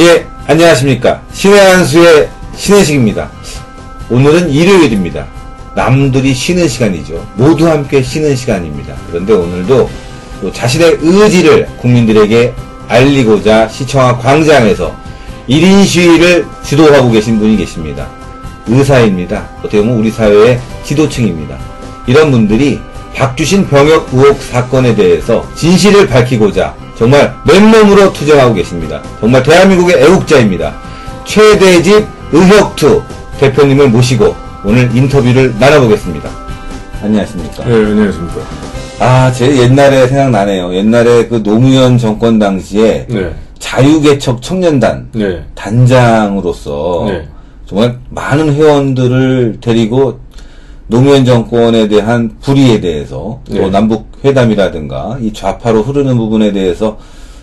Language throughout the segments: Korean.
예, 안녕하십니까. 신의 한수의 신의식입니다. 오늘은 일요일입니다. 남들이 쉬는 시간이죠. 모두 함께 쉬는 시간입니다. 그런데 오늘도 또 자신의 의지를 국민들에게 알리고자 시청학 광장에서 1인 시위를 주도하고 계신 분이 계십니다. 의사입니다. 어떻게 보면 우리 사회의 지도층입니다. 이런 분들이 박주신 병역 의혹 사건에 대해서 진실을 밝히고자 정말 맨몸으로 투쟁하고 계십니다. 정말 대한민국의 애국자입니다. 최대집 의혁투 대표님을 모시고 오늘 인터뷰를 나눠보겠습니다. 안녕하십니까? 네, 안녕하십니까. 아, 제 옛날에 생각나네요. 옛날에 그 노무현 정권 당시에 네. 자유개척 청년단 네. 단장으로서 네. 정말 많은 회원들을 데리고 노무현 정권에 대한 불의에 대해서 또 네. 남북 회담이라든가 이 좌파로 흐르는 부분에 대해서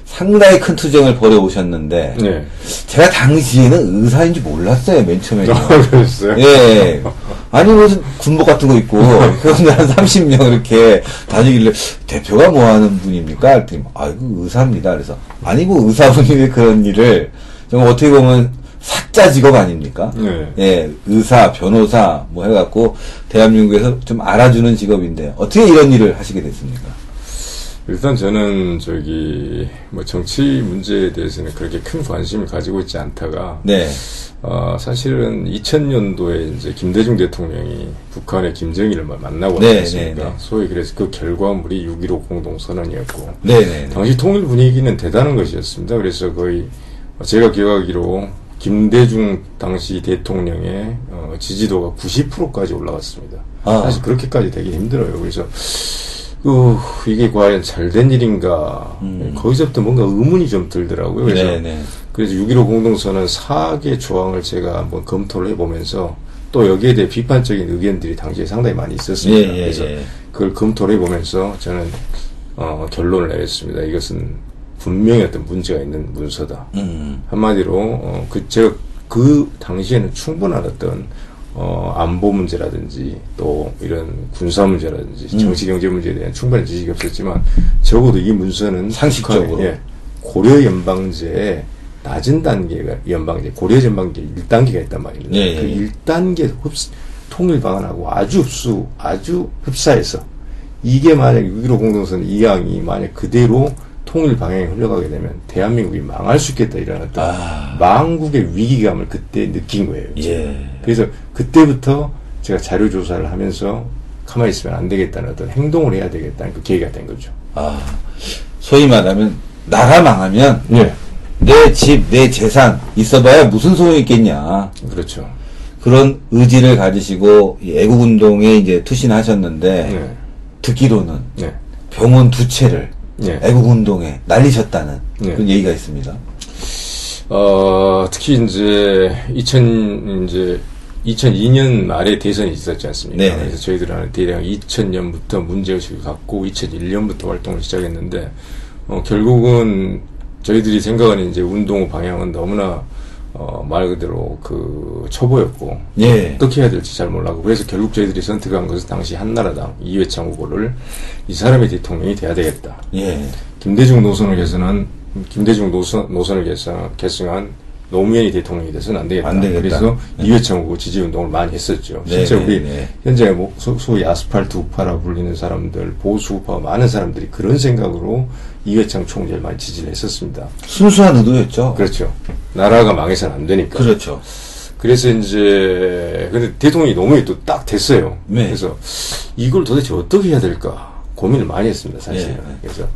상당히 큰 투쟁을 벌여 오셨는데 네. 제가 당시에는 의사인 줄 몰랐어요 맨 처음에. 아, 그랬어요? 예. 아니 무슨 군복 같은 거 입고 그런데 한 30명 이렇게 다니길래 대표가 뭐 하는 분입니까? 그랬더니 아이고 의사입니다. 그래서 아니 뭐 의사분이 왜 그런 일을 정말 어떻게 보면 사자 직업 아닙니까? 네. 예, 의사, 변호사 뭐 해갖고 대한민국에서 좀 알아주는 직업인데 어떻게 이런 일을 하시게 됐습니까? 일단 저는 저기 뭐 정치 문제에 대해서는 그렇게 큰 관심을 가지고 있지 않다가 네, 어, 사실은 2000년도에 이제 김대중 대통령이 북한의 김정일을 마- 만나고 네, 나왔습니까? 네, 네. 소위 그래서 그 결과물이 6.15 공동선언이었고 네, 네, 네. 당시 통일 분위기는 대단한 것이었습니다. 그래서 거의 제가 기억하기로 김대중 당시 대통령의 어, 지지도가 90%까지 올라갔습니다. 아. 사실 그렇게까지 되기 힘들어요. 그래서 어, 이게 과연 잘 된 일인가 거기서부터 뭔가 의문이 좀 들더라고요. 그래서 음. 네, 네. 그래서 6.15 공동선언 4개 조항을 제가 한번 검토를 해보면서 또 여기에 대해 비판적인 의견들이 당시에 상당히 많이 있었습니다. 예, 예, 그래서 예. 그걸 검토를 해보면서 저는 어, 결론을 내렸습니다. 이것은 분명히 어떤 문제가 있는 문서다. 음, 한마디로 어, 그 제가 그 당시에는 충분한 어떤 어, 안보 문제라든지 또 이런 군사 문제라든지 음. 정치 경제 문제에 대한 충분한 지식이 없었지만 적어도 이 문서는 상식적으로. 예, 고려 연방제의 낮은 단계가 연방제 고려 연방제 1단계가 있단 말입니다. 예, 예, 그 예. 1단계 흡 통일 방안하고 아주 흡수 아주 흡사해서 이게 만약 6.15 공동선 2항이 만약 그대로 통일 방향에 흘러가게 되면 대한민국이 망할 수 있겠다 이런 어떤 아. 망국의 위기감을 그때 느낀 거예요. 예. 그래서 그때부터 제가 자료 조사를 하면서 가만히 있으면 안 되겠다는 어떤 행동을 해야 되겠다는 그 계기가 된 거죠. 아, 소위 말하면 나라 망하면 예. 내 집, 내 재산 있어봐야 무슨 소용이 있겠냐. 그렇죠. 그런 의지를 가지시고 이 애국운동에 이제 투신하셨는데 네. 듣기로는 네. 병원 두 채를 네. 애국운동에 날리셨다는 네. 그런 얘기가 있습니다. 어, 특히 이제 2000 이제 2002년 말에 대선이 있었지 않습니까? 네네. 그래서 저희들은 대략 2000년부터 문제의식을 갖고 2001년부터 활동을 시작했는데 어, 결국은 저희들이 생각하는 이제 운동 방향은 너무나 어, 말 그대로 그 초보였고 예. 어떻게 해야 될지 잘 몰라고 그래서 결국 저희들이 선택한 것은 당시 한나라당 이회창 후보를 이 사람이 대통령이 돼야 되겠다. 예. 김대중 노선을 개선한 김대중 노선 노선을 개선 개성한 노무현이 대통령이 돼서는 안 되겠다. 안 되겠다. 그래서 이회창 후보 지지 운동을 많이 했었죠. 네, 실제 네, 우리 네. 현재 뭐 소, 소위 아스팔트 우파라 불리는 사람들, 보수 우파 많은 사람들이 그런 생각으로 이회창 총재를 많이 지지를 했었습니다. 순수한 의도였죠. 그렇죠. 나라가 망해서는 안 되니까. 그렇죠. 그래서 이제 근데 대통령이 노무현이 또딱 됐어요. 네. 그래서 이걸 도대체 어떻게 해야 될까 고민을 많이 했습니다, 사실. 네. 은 그래서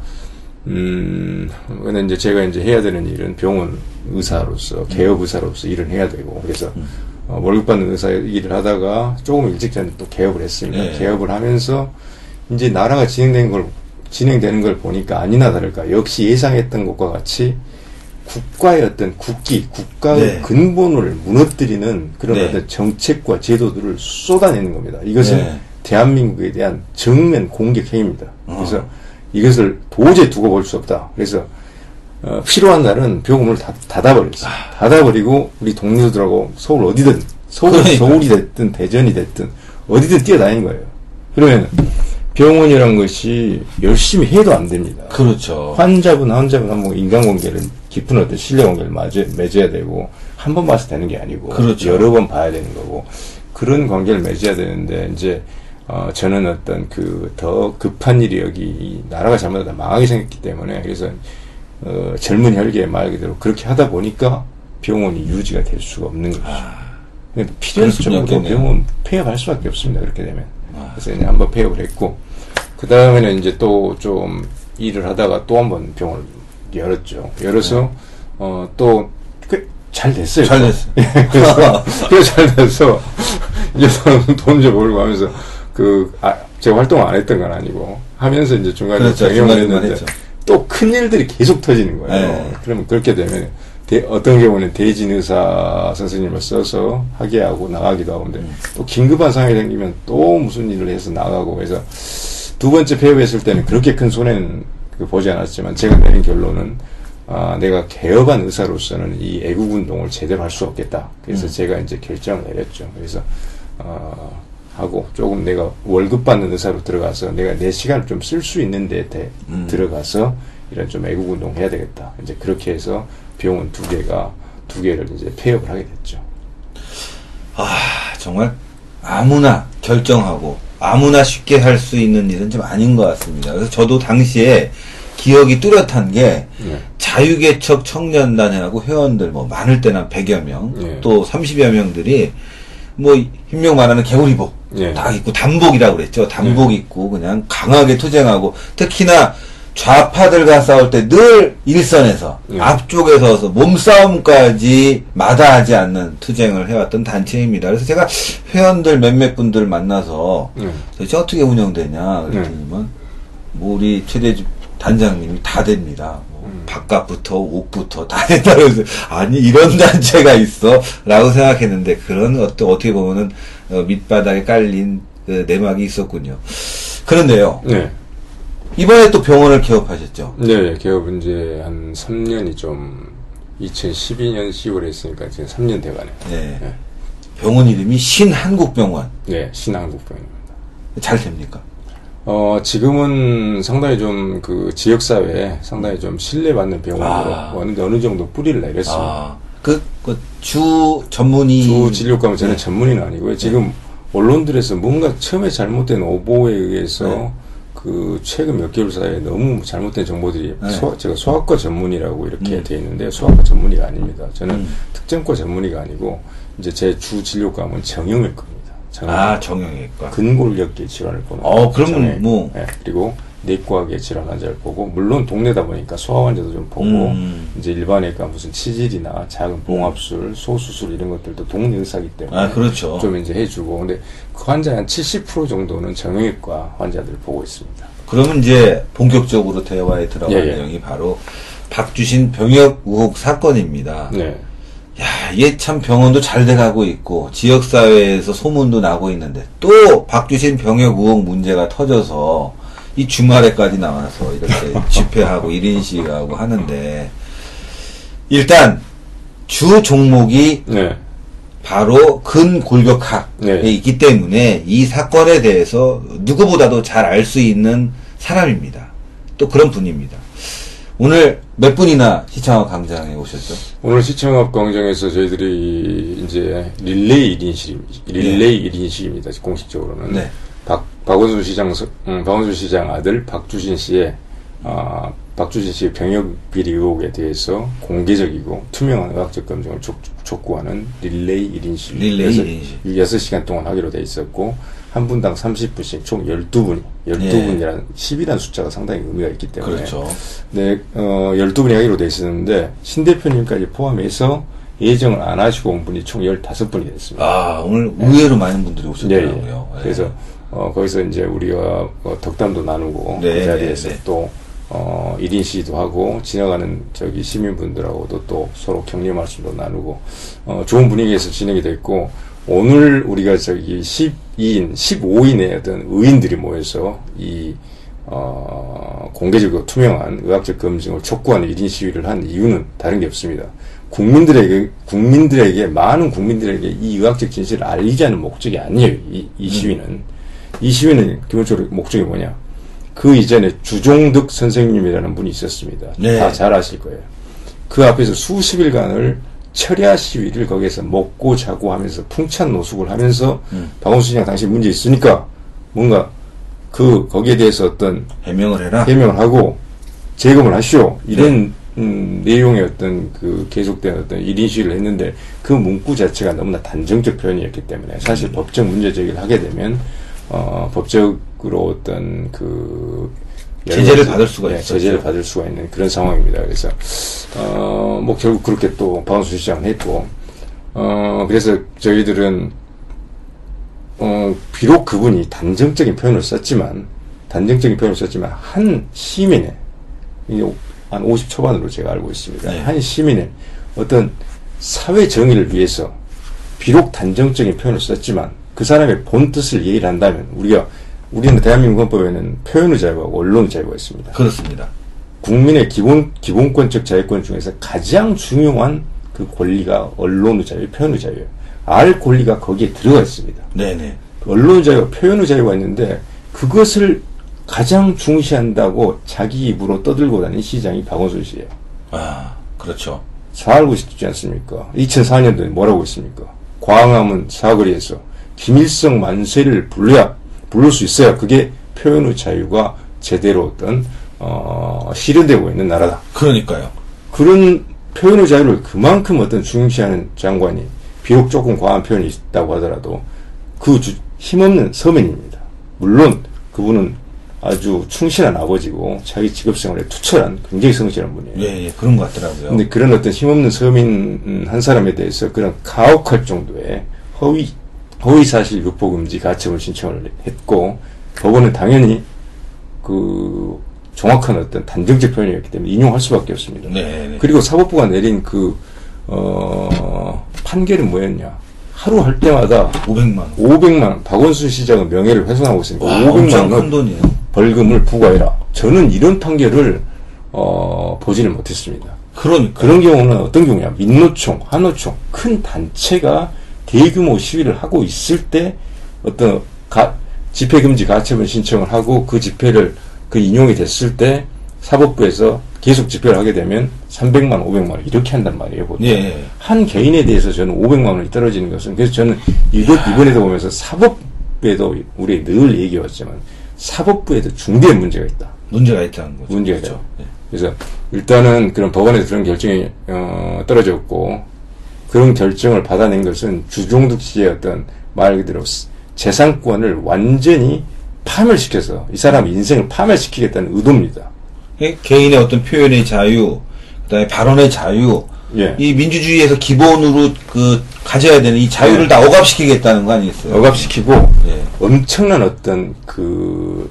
음 근데 이제 제가 이제 해야 되는 일은 병원 의사로서 개업 의사로서 일을 해야 되고 그래서 음. 어, 월급 받는 의사 일을 하다가 조금 일찍 전에 또 개업을 했습니다. 네. 개업을 하면서 이제 나라가 진행된 걸 진행되는 걸 보니까 아니나 다를까 역시 예상했던 것과 같이 국가의 어떤 국기, 국가의 네. 근본을 무너뜨리는 그런 네. 어떤 정책과 제도들을 쏟아내는 겁니다. 이것은 네. 대한민국에 대한 정면 공격 행위입니다. 어. 그래서 이것을 도저히 두고 볼 수 없다. 그래서 어, 필요한 날은 병원을 다, 닫아버렸어요. 닫아버리고 우리 동료들하고 서울 어디든 서울, 그러니까. 서울이 됐든 대전이 됐든 어디든 뛰어다니는 거예요. 그러면 병원이란 것이 열심히 해도 안 됩니다. 그렇죠. 환자분 환자분 한번 인간관계를 깊은 어떤 신뢰 관계를 맺어, 맺어야 되고 한 번 봐서 되는 게 아니고 그렇죠. 여러 번 봐야 되는 거고 그런 관계를 맺어야 되는데 이제 어, 저는 어떤 그 더 급한 일이 여기 이 나라가 잘못하다 망하게 생겼기 때문에 그래서 어, 젊은 혈기에 말 그대로 그렇게 하다 보니까 병원이 유지가 될 수가 없는 그럴 수밖에 정도로 없겠네요. 병원 폐업할 수밖에 없습니다. 그렇게 되면. 그래서 이제 한번 폐업을 했고 그 다음에는 이제 또 좀 일을 하다가 또 한 번 병원을 열었죠. 열어서 어 또 잘 됐어요. 잘 됐어요. 그래서 그래서 잘 돼서 이제 돈 좀 벌고 하면서 그 아, 제가 활동 안 했던 건 아니고 하면서 이제 중간에 그렇죠. 중간중간 했는데. 또 큰 일들이 계속 터지는 거예요. 네. 그러면 그렇게 되면 대- 어떤 경우는 대진 의사 선생님을 써서 하게 하고 나가기도 하고 근데 음. 또 긴급한 상황이 생기면 또 무슨 일을 해서 나가고 해서 두 번째 폐업했을 때는 그렇게 큰 손해는 그 보지 않았지만 제가 내린 결론은 아, 내가 개업한 의사로서는 이 애국 운동을 제대로 할 수 없겠다. 그래서 음. 제가 이제 결정을 내렸죠. 그래서 어, 하고 조금 내가 월급 받는 의사로 들어가서 내가 내 시간을 좀 쓸 수 있는 데 대- 음. 들어가서 이런 좀 애국 운동 해야 되겠다. 이제 그렇게 해서 병원 두 개가 두 개를 이제 폐업을 하게 됐죠. 아, 정말 아무나 결정하고 아무나 쉽게 할 수 있는 일은 좀 아닌 것 같습니다. 그래서 저도 당시에 기억이 뚜렷한 게 네. 자유개척 청년단이라고 회원들 뭐 많을 때는 100여 명, 네. 또 30여 명들이 뭐 흰명 말하는 개구리복 네. 다 입고 단복이라고 그랬죠. 단복 입고 그냥 강하게 투쟁하고 특히나 좌파들과 싸울 때 늘 일선에서 네. 앞쪽에 서 서 몸싸움까지 마다하지 않는 투쟁을 해왔던 단체입니다. 그래서 제가 회원들 몇몇 분들 만나서 네. 도대체 어떻게 운영되냐 그랬더니만 뭐 우리 최대 단장님이 다 됩니다. 뭐 음. 바깥부터 옷부터 다 된다 그래서 아니 이런 단체가 있어라고 생각했는데 그런 어떤 어떻게 보면은 어, 밑바닥에 깔린 그 내막이 있었군요. 그런데요 네. 이번에 또 병원을 개업하셨죠. 네, 개업은 이제 한 3년이 좀 2012년 10월에 했으니까 지금 3년 돼가네. 네. 네. 병원 이름이 신한국병원 네, 신한국병입니다. 잘 됩니까? 어, 지금은 상당히 좀 그 지역사회에 상당히 좀 신뢰받는 병원으로 아. 어느, 어느 정도 뿌리를 내렸습니다. 아, 그, 그, 주 전문의. 주 진료과면 저는 네. 전문의는 아니고요. 지금 언론들에서 뭔가 처음에 잘못된 오보에 의해서 네. 그 최근 몇 개월 사이에 너무 잘못된 정보들이 네. 소- 제가 소아과 전문의라고 이렇게 음. 돼 있는데 소아과 전문의가 아닙니다. 저는 음. 특정과 전문의가 아니고 이제 제 주 진료과는 정형외과입니다. 정형외과. 아, 정형외과. 근골격계 질환을 보는 어, 그러면 정형외과. 뭐. 네, 그리고 내과계 질환 환자를 보고 물론 동네다 보니까 소아 환자도 좀 보고 음. 이제 일반외과 무슨 치질이나 작은 봉합술, 소수술 이런 것들도 동네 의사기 때문에 아, 그렇죠. 좀 이제 해주고 근데 그 환자 한70% 정도는 정형외과 환자들 보고 있습니다. 그러면 이제 본격적으로 대화에 들어갈 예, 예. 내용이 바로 박주신 병역 의혹 사건입니다. 네, 야, 이게 참 병원도 잘 돼가고 있고 지역사회에서 소문도 나고 있는데 또 박주신 병역 의혹 문제가 터져서 이 주말에까지 나와서 이렇게 집회하고 1인 시위하고 하는데 일단 주 종목이 네, 바로 근골격학에 네. 있기 때문에 이 사건에 대해서 누구보다도 잘 알 수 있는 사람입니다. 또 그런 분입니다. 오늘 몇 분이나 시청학 광장에 오셨죠? 오늘 시청업 광장에서 저희들이 이제 릴레이 1인식, 릴레이 1인식입니다. 공식적으로는. 네. 박, 박원순 시장, 서- 음, 박원순 시장 아들 박주신 씨의, 아, 박주신 씨의 병역 비리 의혹에 대해서 공개적이고 투명한 의학적 검증을 촉, 촉구하는 릴레이 1인식. 릴레이 1인식. 6시간 동안 하기로 돼 있었고, 한 분당 30분씩 총 12분이, 12분이라는, 10이라는 숫자가 상당히 의미가 있기 때문에. 그렇죠. 네, 어, 12분이 하기로 돼 있었는데, 신 대표님까지 포함해서 예정을 안 하시고 온 분이 총 15분이 됐습니다. 아, 오늘 의외로 많은 분들이 네, 오셨더라고요. 예. 그래서, 어, 거기서 이제 우리가 어, 덕담도 나누고, 네, 그 자리에서 네, 네. 또, 어, 1인 시위도 하고, 지나가는 저기 시민분들하고도 또 서로 격려 말씀도 나누고, 어, 좋은 분위기에서 진행이 됐고, 오늘 우리가 저기 12인, 15인의 어떤 의인들이 모여서 이, 어, 공개적이고 투명한 의학적 검증을 촉구하는 1인 시위를 한 이유는 다른 게 없습니다. 국민들에게, 국민들에게, 많은 국민들에게 이 의학적 진실을 알리자는 목적이 아니에요. 이, 이 시위는. 이 시위는 기본적으로 목적이 뭐냐. 그 이전에 주종득 선생님이라는 분이 있었습니다. 네. 다잘 아실 거예요. 그 앞에서 수십일간을 철야 시위를 거기에서 먹고 자고 하면서 풍찬 노숙을 하면서 음. 박원순 시장 당시 문제 있으니까 뭔가 그 거기에 대해서 어떤 해명을 해라. 해명을 하고 재검을 하시오 이런 음, 내용의 어떤 그 계속된 어떤 1인 시위를 했는데 그 문구 자체가 너무나 단정적 표현이었기 때문에 사실 법적 문제 제기를 하게 되면 어, 법적으로 어떤 그 제재를 받을 수가 네, 있었죠. 제재를 받을 수가 있는 그런 상황입니다. 그래서 어, 뭐 결국 그렇게 또 박원순 시장은 했고 어, 그래서 저희들은 어, 비록 그분이 단정적인 표현을 썼지만, 단정적인 표현을 썼지만, 한 시민의, 이게 한50 초반으로 제가 알고 있습니다. 네. 한 시민의 어떤 사회 정의를 위해서, 비록 단정적인 표현을 썼지만, 그 사람의 본 뜻을 예의를 한다면, 우리가, 우리는 대한민국 헌법에는 표현의 자유와 언론의 자유가 있습니다. 그렇습니다. 국민의 기본, 기본권적 자유권 중에서 가장 중요한 그 권리가 언론의 자유, 표현의 자유예요. 알 권리가 거기에 들어가 있습니다. 네네. 언론의 자유와 표현의 자유가 있는데 그것을 가장 중시한다고 자기 입으로 떠들고 다니는 시장이 박원순 씨예요. 아, 그렇죠. 잘 알고 있지 않습니까? 2004년도에 뭐라고 했습니까? 광화문 사거리에서 김일성 만세를 불러야 부를 수 있어야 그게 표현의 자유가 제대로 어떤 어, 실현되고 있는 나라다. 그러니까요. 그런 표현의 자유를 그만큼 어떤 중시하는 장관이 비록 조금 과한 표현이 있다고 하더라도 그 주- 힘없는 서민입니다. 물론 그분은 아주 충실한 아버지고 자기 직업 생활에 투철한 굉장히 성실한 분이에요. 예, 예, 그런 것 같더라고요. 근데 그런 어떤 힘없는 서민 음, 한 사람에 대해서 그런 가혹할 정도의 허위 허위 사실 유포 금지 가처분 신청을 했고 법원은 당연히 그 정확한 어떤 단정적 표현이었기 때문에 인용할 수밖에 없습니다. 네, 네. 그리고 사법부가 내린 그 어, 판결은 뭐였냐? 하루 할 때마다 500만 원. 500만 원, 박원순 시장의 명예를 훼손하고 있으니까 와, 500만 엄청 큰 원. 벌금을 부과해라. 저는 이런 판결을 어, 보지를 못했습니다. 그러니까. 그런 경우는 어떤 경우냐? 민노총, 한노총, 큰 단체가 대규모 시위를 하고 있을 때 어떤 가, 집회금지 가처분 신청을 하고 그 집회를 그 인용이 됐을 때 사법부에서 계속 집회를 하게 되면 300만 원, 500만 원 이렇게 한단 말이에요. 보통. 예, 예. 한 개인에 대해서 저는 500만 원이 떨어지는 것은 그래서 저는 이것 이번에도 보면서 사법부에도 우리 늘 얘기해왔지만 사법부에도 중대한 문제가 있다. 문제가 있다는 거죠. 문제가 그렇죠. 있죠. 예. 그래서 일단은 그런 법원에서 그런 결정이 어, 떨어졌고 그런 결정을 받아낸 것은 주종득 씨의 어떤 말 그대로 스- 재산권을 완전히 파멸시켜서 이 사람 인생을 파멸시키겠다는 의도입니다. 예, 개인의 어떤 표현의 자유, 그다음에 발언의 자유, 예. 이 민주주의에서 기본으로 그 가져야 되는 이 자유를 다 억압시키겠다는 거 아니겠어요? 억압시키고 예. 엄청난 어떤 그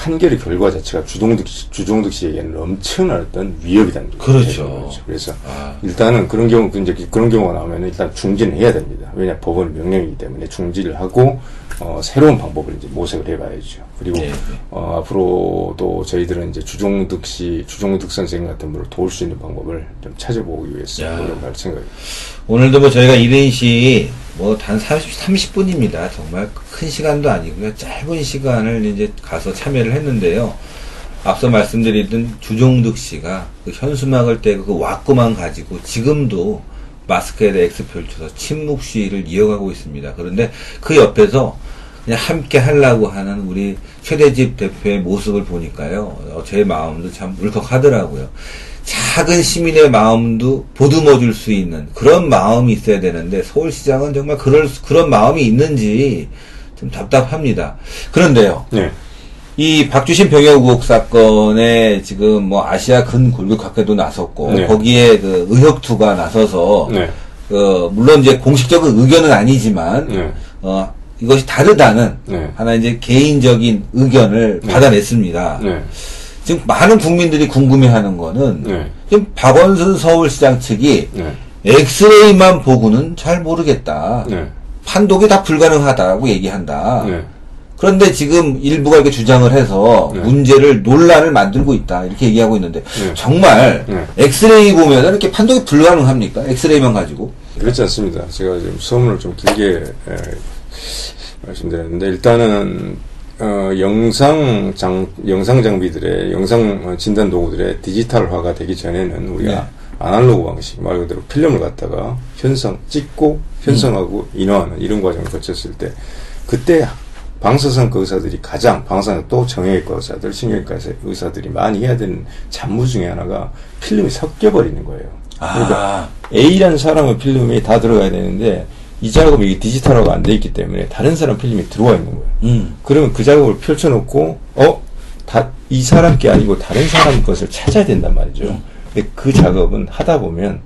판결의 결과 자체가 주종득 씨, 주종득 씨에게는 엄청난 어떤 위협이라는 거죠. 그렇죠. 그래서 아. 일단은 그런 경우 이제 그런 경우가 나오면 일단 중지는 해야 됩니다. 왜냐 법원 명령이기 때문에 중지를 하고 어, 새로운 방법을 이제 모색을 해봐야죠. 그리고 네, 네. 어, 앞으로도 저희들은 이제 주종득 씨, 주종득 선생 같은 분을 도울 수 있는 방법을 좀 찾아보기 위해서 야. 노력할 생각입니다. 오늘도 뭐 저희가 1인시 뭐단 30, 30분입니다. 정말 큰 시간도 아니고요. 짧은 시간을 이제 가서 참여를 했는데요. 앞서 말씀드리던 주종득 씨가 그 현수막을 떼고 그 왁구만 가지고 지금도 마스크에다 X 펼쳐서 침묵 시위를 이어가고 있습니다. 그런데 그 옆에서 그냥 함께 하려고 하는 우리 최대집 대표의 모습을 보니까요. 어, 제 마음도 참 울컥하더라고요. 작은 시민의 마음도 보듬어 줄 수 있는 그런 마음이 있어야 되는데 서울시장은 정말 그럴 수- 그런 마음이 있는지 좀 답답합니다. 그런데요. 네. 이 박주신 병역 의혹 사건에 지금 뭐 아시아 근 골격학회도 나섰고 네. 거기에 그 의혹투가 나서서 네. 그 물론 이제 공식적인 의견은 아니지만 네. 어 이것이 다르다는 네. 하나 이제 개인적인 의견을 받아냈습니다. 네. 지금 많은 국민들이 궁금해하는 거는 네. 지금 박원순 서울시장 측이 네. 엑스레이만 보고는 잘 모르겠다. 네. 판독이 다 불가능하다고 얘기한다. 네. 그런데 지금 일부가 이렇게 주장을 해서 네. 문제를 논란을 만들고 있다 이렇게 얘기하고 있는데 네. 정말 네. 엑스레이 보면 이렇게 판독이 불가능합니까? 엑스레이만 가지고? 그렇지 않습니다. 제가 지금 소문을 좀 길게 에, 말씀드렸는데 일단은 어, 영상 장 영상 장비들의 영상 어, 진단 도구들의 디지털화가 되기 전에는 우리가 아날로그 방식 말 그대로 필름을 갖다가 현상 찍고 현상하고 인화하는 이런 과정을 거쳤을 때 그때 방사선과 의사들이 가장 방사선 또 정형외과 의사들, 신경외과 의사들이 많이 해야 되는 잡무 중에 하나가 필름이 섞여 버리는 거예요. 그러니까 A라는 사람의 필름이 다 들어가야 되는데 이 작업이 디지털화가 안 돼 있기 때문에 다른 사람 필름이 들어와 있는 거예요. 음. 그러면 그 작업을 펼쳐놓고 어? 다, 이 사람 게 아니고 다른 사람 것을 찾아야 된단 말이죠. 음. 근데 그 작업은 하다 보면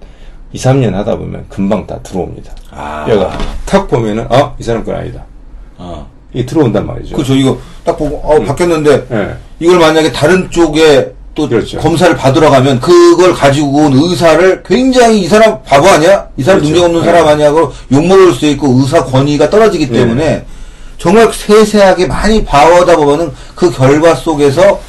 2, 3년 하다 보면 금방 다 들어옵니다. 아. 뼈가 탁 보면은 어? 이 사람 건 아니다. 어. 이게 들어온단 말이죠. 그죠. 이거 딱 보고, 어, 바뀌었는데, 예. 이걸 만약에 다른 쪽에 또 그렇죠. 검사를 받으러 가면 그걸 가지고 온 의사를 굉장히 이 사람 바보 아니야? 이 사람 그렇죠. 능력 없는 네. 사람 아니야?고 욕먹을 수 있고 의사 권위가 떨어지기 네. 때문에 정말 세세하게 많이 봐오다 보면은 그 결과 속에서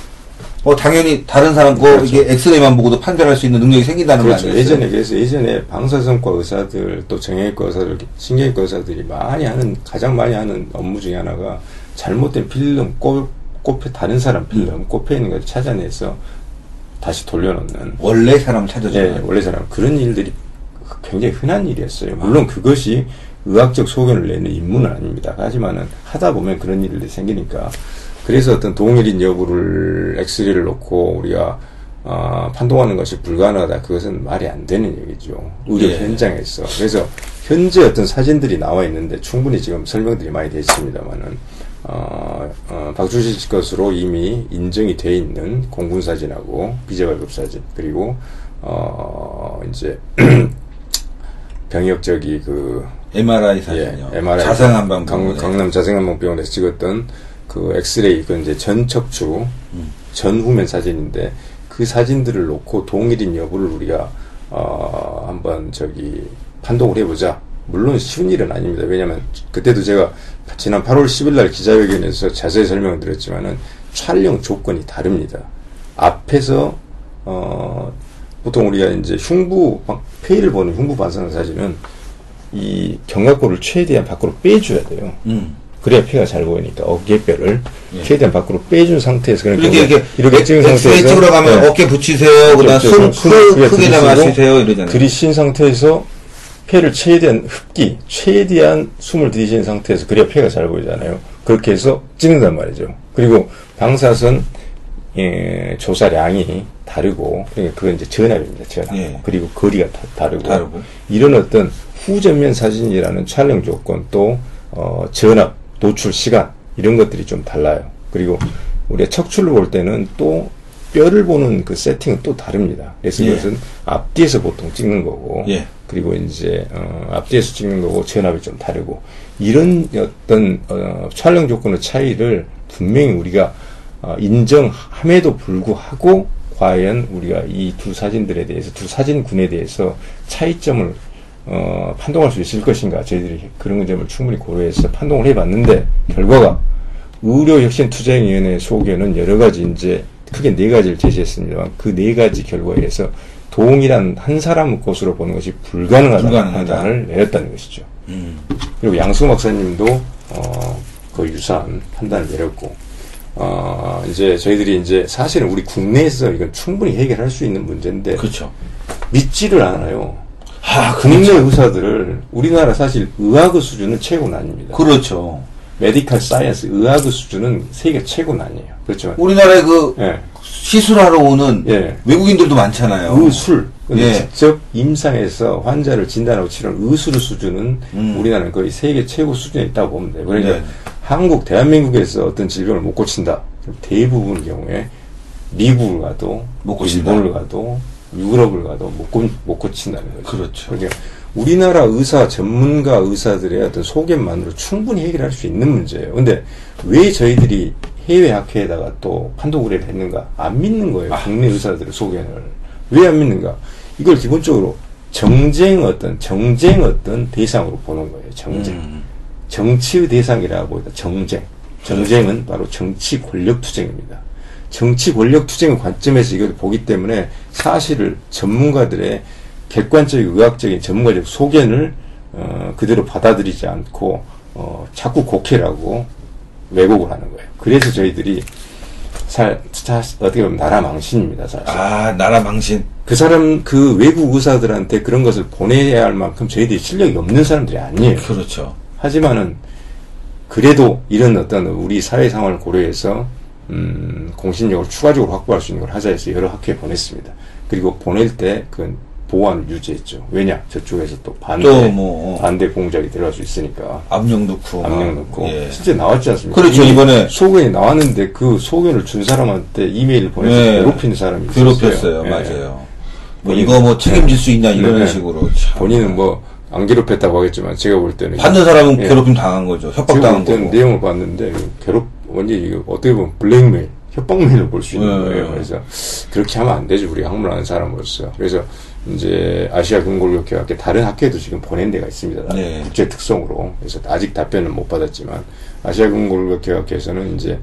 어, 당연히 다른 사람 거 그렇죠. 이게 엑스레이만 보고도 판별할 수 있는 능력이 생긴다는 거 그렇죠. 아니겠어요? 예전에 그래서 예전에 방사선과 의사들 또 정형외과 의사들, 신경외과 의사들이 많이 하는 가장 많이 하는 업무 중에 하나가 잘못된 필름 꼽, 꼽혀 다른 사람 필름 음. 꼽혀 있는 걸 찾아내서 다시 돌려놓는 원래 사람 찾아줘요. 예, 원래 사람 그런 일들이 굉장히 흔한 일이었어요. 물론 그것이 의학적 소견을 내는 임무는 아닙니다. 하지만은 하다 보면 그런 일들이 생기니까 그래서 어떤 동일인 여부를 엑스레이를 놓고 우리가 어, 판독하는 것이 불가능하다. 그것은 말이 안 되는 얘기죠. 의료 예. 현장에서. 그래서 현재 어떤 사진들이 나와 있는데 충분히 지금 설명들이 많이 되어 있습니다만은 어, 어, 박주실 씨 것으로 이미 인정이 돼 있는 공군 사진하고 비자발급 사진 그리고 어 이제 병역 저기 그 MRI 사진이요. 예, MRI 자생한방 강, 강남 자생한방병원에서 찍었던 그 엑스레이 그 이제 전척추 음. 전후면 사진인데 그 사진들을 놓고 동일인 여부를 우리가 어 한번 저기 판독을 해보자. 물론 쉬운 일은 아닙니다. 왜냐하면 그때도 제가 지난 8월 10일 날 기자회견에서 자세히 설명을 드렸지만은 촬영 조건이 다릅니다. 앞에서 어 보통 우리가 이제 흉부 방- 폐를 보는 흉부 반사선 사진은 이 견갑골을 최대한 밖으로 빼줘야 돼요. 음. 그래야 폐가 잘 보이니까 어깨뼈를 예. 최대한 밖으로 빼준 상태에서 그러니까 이렇게 이렇게 이렇게 찍은 상태에서 찍으러 가면 네. 어깨 붙이세요. 그다음 크, 크게 크게 들이쉬고 잡아주세요. 이러잖아요. 들이쉰 상태에서 폐를 최대한 흡기, 최대한 숨을 들이쉬는 상태에서 그래야 폐가 잘 보이잖아요. 그렇게 해서 찍는단 말이죠. 그리고 방사선 예, 조사량이 다르고 그러니까 그건 이제 전압입니다. 전압. 예. 그리고 거리가 다, 다르고, 다르고. 이런 어떤 후전면 사진이라는 촬영 조건 또 어, 전압, 노출 시간 이런 것들이 좀 달라요. 그리고 우리가 척추를 볼 때는 또 뼈를 보는 그 세팅은 또 다릅니다. 그래서 예. 이것은 앞뒤에서 보통 찍는 거고 예. 그리고 이제 어, 앞뒤에서 찍는 거고 전압이 좀 다르고. 이런 어떤 어, 촬영 조건의 차이를 분명히 우리가 어, 인정함에도 불구하고 과연 우리가 이 두 사진들에 대해서 두 사진군에 대해서 차이점을 어, 판독할 수 있을 것인가. 저희들이 그런 점을 충분히 고려해서 판독을 해봤는데 결과가 의료혁신투자위원회 소견은 여러 가지 이제 크게 네 가지를 제시했습니다만 그 네 가지 결과에 의해서 동일한 한 사람 것으로 보는 것이 불가능하다는 불가능하다. 판단을 내렸다는 것이죠. 음. 그리고 양수 박사님도 어, 그 유사한 판단을 내렸고 어, 이제 저희들이 이제 사실은 우리 국내에서 이건 충분히 해결할 수 있는 문제인데 그렇죠. 믿지를 않아요. 아, 국내 의사들을 우리나라 사실 의학의 수준은 최고는 아닙니다. 그렇죠. medical science 의학의 수준은 세계 최고는 아니에요. 그렇지만 우리나라에 그 예. 시술하러 오는 예. 외국인들도 많잖아요. 의술 근데 예. 직접 임상에서 환자를 진단하고 치료하는 의술의 수준은 음. 우리나라는 거의 세계 최고 수준에 있다고 보면 돼요. 그러니까 네. 한국 대한민국에서 어떤 질병을 못 고친다. 그럼 대부분의 경우에 미국을 가도 못 고친다. 일본을 가도 유럽을 가도 못, 고, 못 고친다는 거죠. 그렇죠. 그러니까 우리나라 의사 전문가 의사들의 어떤 소견만으로 충분히 해결할 수 있는 문제예요. 근데 왜 저희들이 해외 학회에다가 또 판독 의뢰를 했는가? 안 믿는 거예요. 아. 국내 의사들의 소견을. 왜 안 믿는가? 이걸 기본적으로 정쟁 어떤 정쟁 어떤 대상으로 보는 거예요. 정쟁. 음. 정치의 대상이라고 보다 정쟁. 정쟁은 바로 정치 권력 투쟁입니다. 정치 권력 투쟁의 관점에서 이걸 보기 때문에 사실을 전문가들의 객관적인 의학적인 전문가적 소견을 어, 그대로 받아들이지 않고 어, 자꾸 곡해라고 왜곡을 하는 거예요. 그래서 저희들이 사, 사, 어떻게 보면 나라 망신입니다, 사실. 아, 나라 망신. 그 사람, 그 외국 의사들한테 그런 것을 보내야 할 만큼 저희들이 실력이 없는 사람들이 아니에요. 그렇죠. 하지만은, 그래도 이런 어떤 우리 사회 상황을 고려해서, 음, 공신력을 추가적으로 확보할 수 있는 걸 하자 해서 여러 학교에 보냈습니다. 그리고 보낼 때 그 보안을 유지했죠. 왜냐? 저쪽에서 또 반대, 또 뭐. 반대 공작이 들어갈 수 있으니까. 압력 넣고. 막. 압력 넣고. 예. 실제 나왔지 않습니까? 그렇죠, 이번에. 소견이 나왔는데 그 소견을 준 사람한테 이메일을 보내서 네. 괴롭히는 사람이 있었어요. 괴롭혔어요. 예. 맞아요. 뭐 이거 뭐 책임질 수 있냐 이런 네. 식으로. 참. 본인은 뭐 안 괴롭혔다고 하겠지만 제가 볼 때는 받는 사람은 예. 괴롭힘 당한 거죠. 협박 당한 볼 때는 거고. 내용을 봤는데 괴롭 완전 히 이거 어떻게 보면 블랙메일 협박메일을 볼 수 있는 네. 거예요. 그래서 그렇게 하면 안 되죠. 우리가 학문하는 사람으로서. 그래서 이제 아시아 근골격학회 다른 학회도 지금 보낸 데가 있습니다. 네. 국제 특성으로. 그래서 아직 답변은 못 받았지만 아시아 근골격학회에서는 이제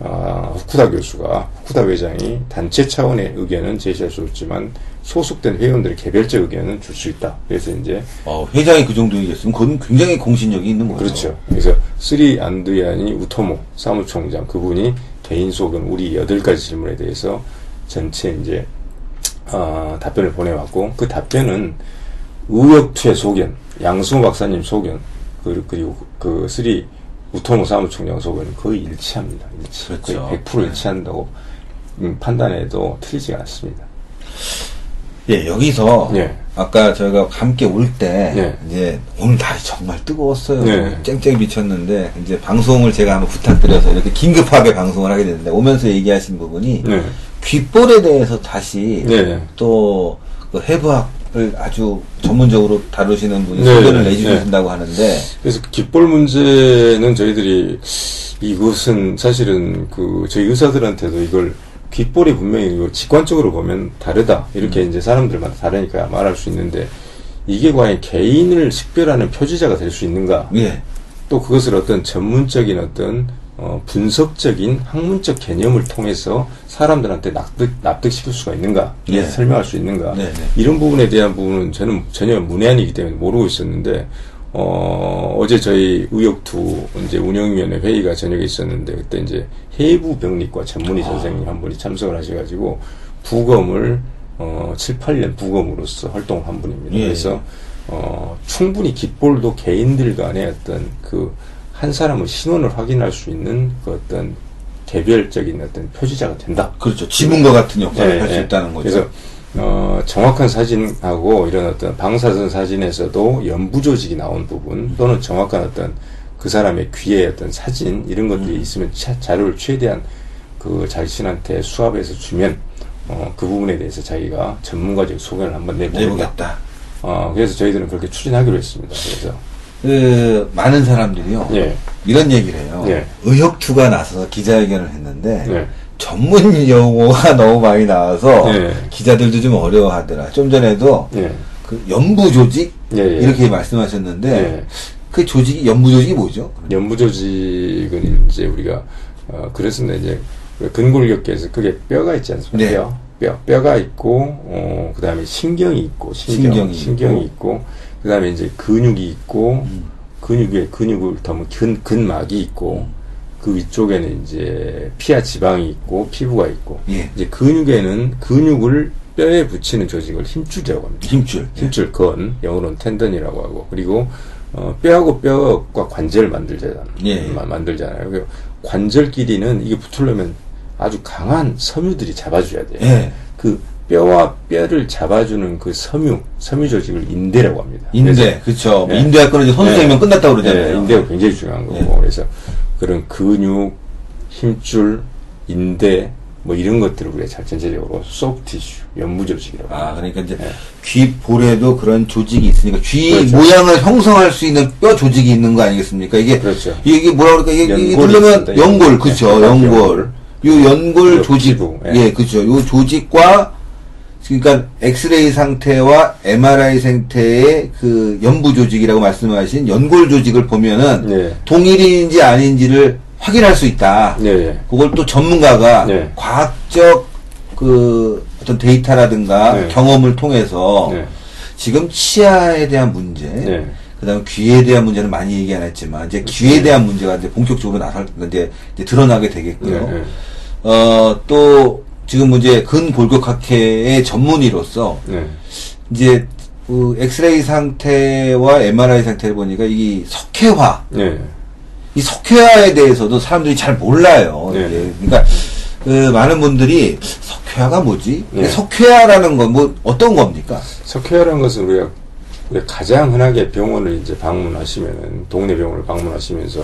아, 후쿠다 교수가 후쿠다 회장이 단체 차원의 의견은 제시할 수 없지만 소속된 회원들의 개별적 의견은 줄 수 있다. 그래서 이제 어, 회장이 그 정도 얘기했으면 그건 굉장히 공신력이 있는 거죠. 그렇죠. 그래서 쓰리 안드야니 우토모 사무총장 그분이 개인 소견 우리 여덟 가지 질문에 대해서 전체 이제 어, 답변을 보내왔고 그 답변은 의역투의 소견, 양승호 박사님 소견 그- 그리고 그 쓰리 우토모 사무총장 소견은 거의 일치합니다. 일치. 그렇죠. 거의 100% 일치한다고 음, 판단해도 틀리지 않습니다. 예, 여기서 예. 아까 저희가 함께 올때 예. 이제 오늘 날이 정말 뜨거웠어요. 예. 쨍쨍 미쳤는데 이제 방송을 제가 한번 부탁드려서 이렇게 긴급하게 방송을 하게 됐는데 오면서 얘기하신 부분이 네. 귓볼에 대해서 다시 네. 또그 해부학을 아주 전문적으로 다루시는 분이 네. 소견을 네. 내주신다고 하는데 그래서 그 귓볼 문제는 저희들이 이것은 사실은 그 저희 의사들한테도 이걸 귓볼이 분명히 직관적으로 보면 다르다 이렇게 음. 이제 사람들마다 다르니까 말할 수 있는데 이게 과연 개인을 식별하는 표지자가 될 수 있는가 예. 또 그것을 어떤 전문적인 어떤 어, 분석적인 학문적 개념을 통해서 사람들한테 납득, 납득시킬 수가 있는가 예. 설명할 수 있는가 네, 네. 이런 부분에 대한 부분은 저는 전혀 문외한이기 때문에 모르고 있었는데 어, 어제 저희 의역투 이제 운영위원회 회의가 저녁에 있었는데 그때 이제 해부 병리과 전문의 아. 선생님 한 분이 참석을 하셔가지고 부검을 어, 7, 8년 부검으로서 활동을 한 분입니다. 예, 그래서 어, 충분히 깃볼도 개인들 간의 어떤 그 한 사람의 신원을 확인할 수 있는 그 어떤 개별적인 어떤 표지자가 된다. 그렇죠. 지문과 같은 역할을 예, 할수 예. 있다는 거죠. 그래서 어, 정확한 사진하고 이런 어떤 방사선 사진에서도 연부 조직이 나온 부분 또는 정확한 어떤 그 사람의 귀의 어떤 사진 이런 음. 것들이 있으면 차- 자료를 최대한 그 자신한테 수합해서 주면 어, 그 부분에 대해서 자기가 전문가적 소견을 한번 내보겠다. 내보겠다. 어, 그래서 저희들은 그렇게 추진하기로 했습니다. 그래서 그 많은 사람들이요. 예. 이런 얘기를 해요. 예. 의협투가 나서서 기자회견을 했는데 네. 전문 용어가 너무 많이 나와서 예. 기자들도 좀 어려워하더라. 좀 전에도 예. 그 연부 조직 예, 예. 이렇게 말씀하셨는데 예. 그 조직이 연부 조직이 뭐죠? 연부 조직은 이제 우리가 어 그랬습니다. 이제 근골격계에서 그게 뼈가 있지 않습니까? 네. 뼈, 뼈, 뼈가 있고 어 그다음에 신경이 있고 신경, 신경이 신경이, 있고. 있고, 그 다음에 이제 근육이 있고 음. 근육 에 근육을 더면 근 근막이 있고 그 위쪽에는 이제 피하 지방이 있고 피부가 있고 예. 이제 근육에는 근육을 뼈에 붙이는 조직을 힘줄이라고 합니다. 힘줄. 힘줄 건 영어로는 텐던이라고 하고 그리고 어, 뼈하고 뼈과 관절을 만들잖아요. 예. 마- 만들잖아요. 그 관절 끼리는 이게 붙으려면 아주 강한 섬유들이 잡아줘야 돼요. 예. 그 뼈와 뼈를 잡아주는 그 섬유, 섬유 조직을 인대라고 합니다. 인대. 그렇죠. 예. 인대할 거는 이제 선수 생명 네. 끝났다고 그러잖아요. 네, 인대가 굉장히 중요한 거고 네. 그래서 그런 근육, 힘줄, 인대 뭐 이런 것들을 우리가 잘 전체적으로 소프티슈, 연무 조직이라고 아, 합니다. 그러니까 이제 네. 귀 볼에도 그런 조직이 있으니까 귀 그렇죠. 모양을 형성할 수 있는 뼈 조직이 있는 거 아니겠습니까? 이게 그렇죠. 이게 뭐라 그럴까? 이게, 이게 누르면. 연골, 연- 그렇죠. 네, 연골. 요 연골 조직, 예. 예, 그렇죠. 요 조직과 그러니까 엑스레이 상태와 MRI 상태의 그 연부 조직이라고 말씀하신 연골 조직을 보면은 네. 동일인지 아닌지를 확인할 수 있다. 네, 네. 그걸 또 전문가가 네. 과학적 그 어떤 데이터라든가 네. 경험을 통해서 네. 지금 치아에 대한 문제, 네. 그다음 에 귀에 대한 문제는 많이 얘기 안 했지만 이제 귀에 대한 문제가 이제 본격적으로 나설 이제, 이제 드러나게 되겠고요. 어, 또 지금 이제 근골격학회의 전문의로서 네. 이제 그 엑스레이 상태와 MRI 상태를 보니까 이 석회화, 네. 이 석회화에 대해서도 사람들이 잘 몰라요. 네. 그러니까 그 많은 분들이 석회화가 뭐지? 네. 석회화라는 건 뭐 어떤 겁니까? 석회화라는 것은 우리가 우리가 가장 흔하게 병원을 이제 방문하시면은 동네 병원을 방문하시면서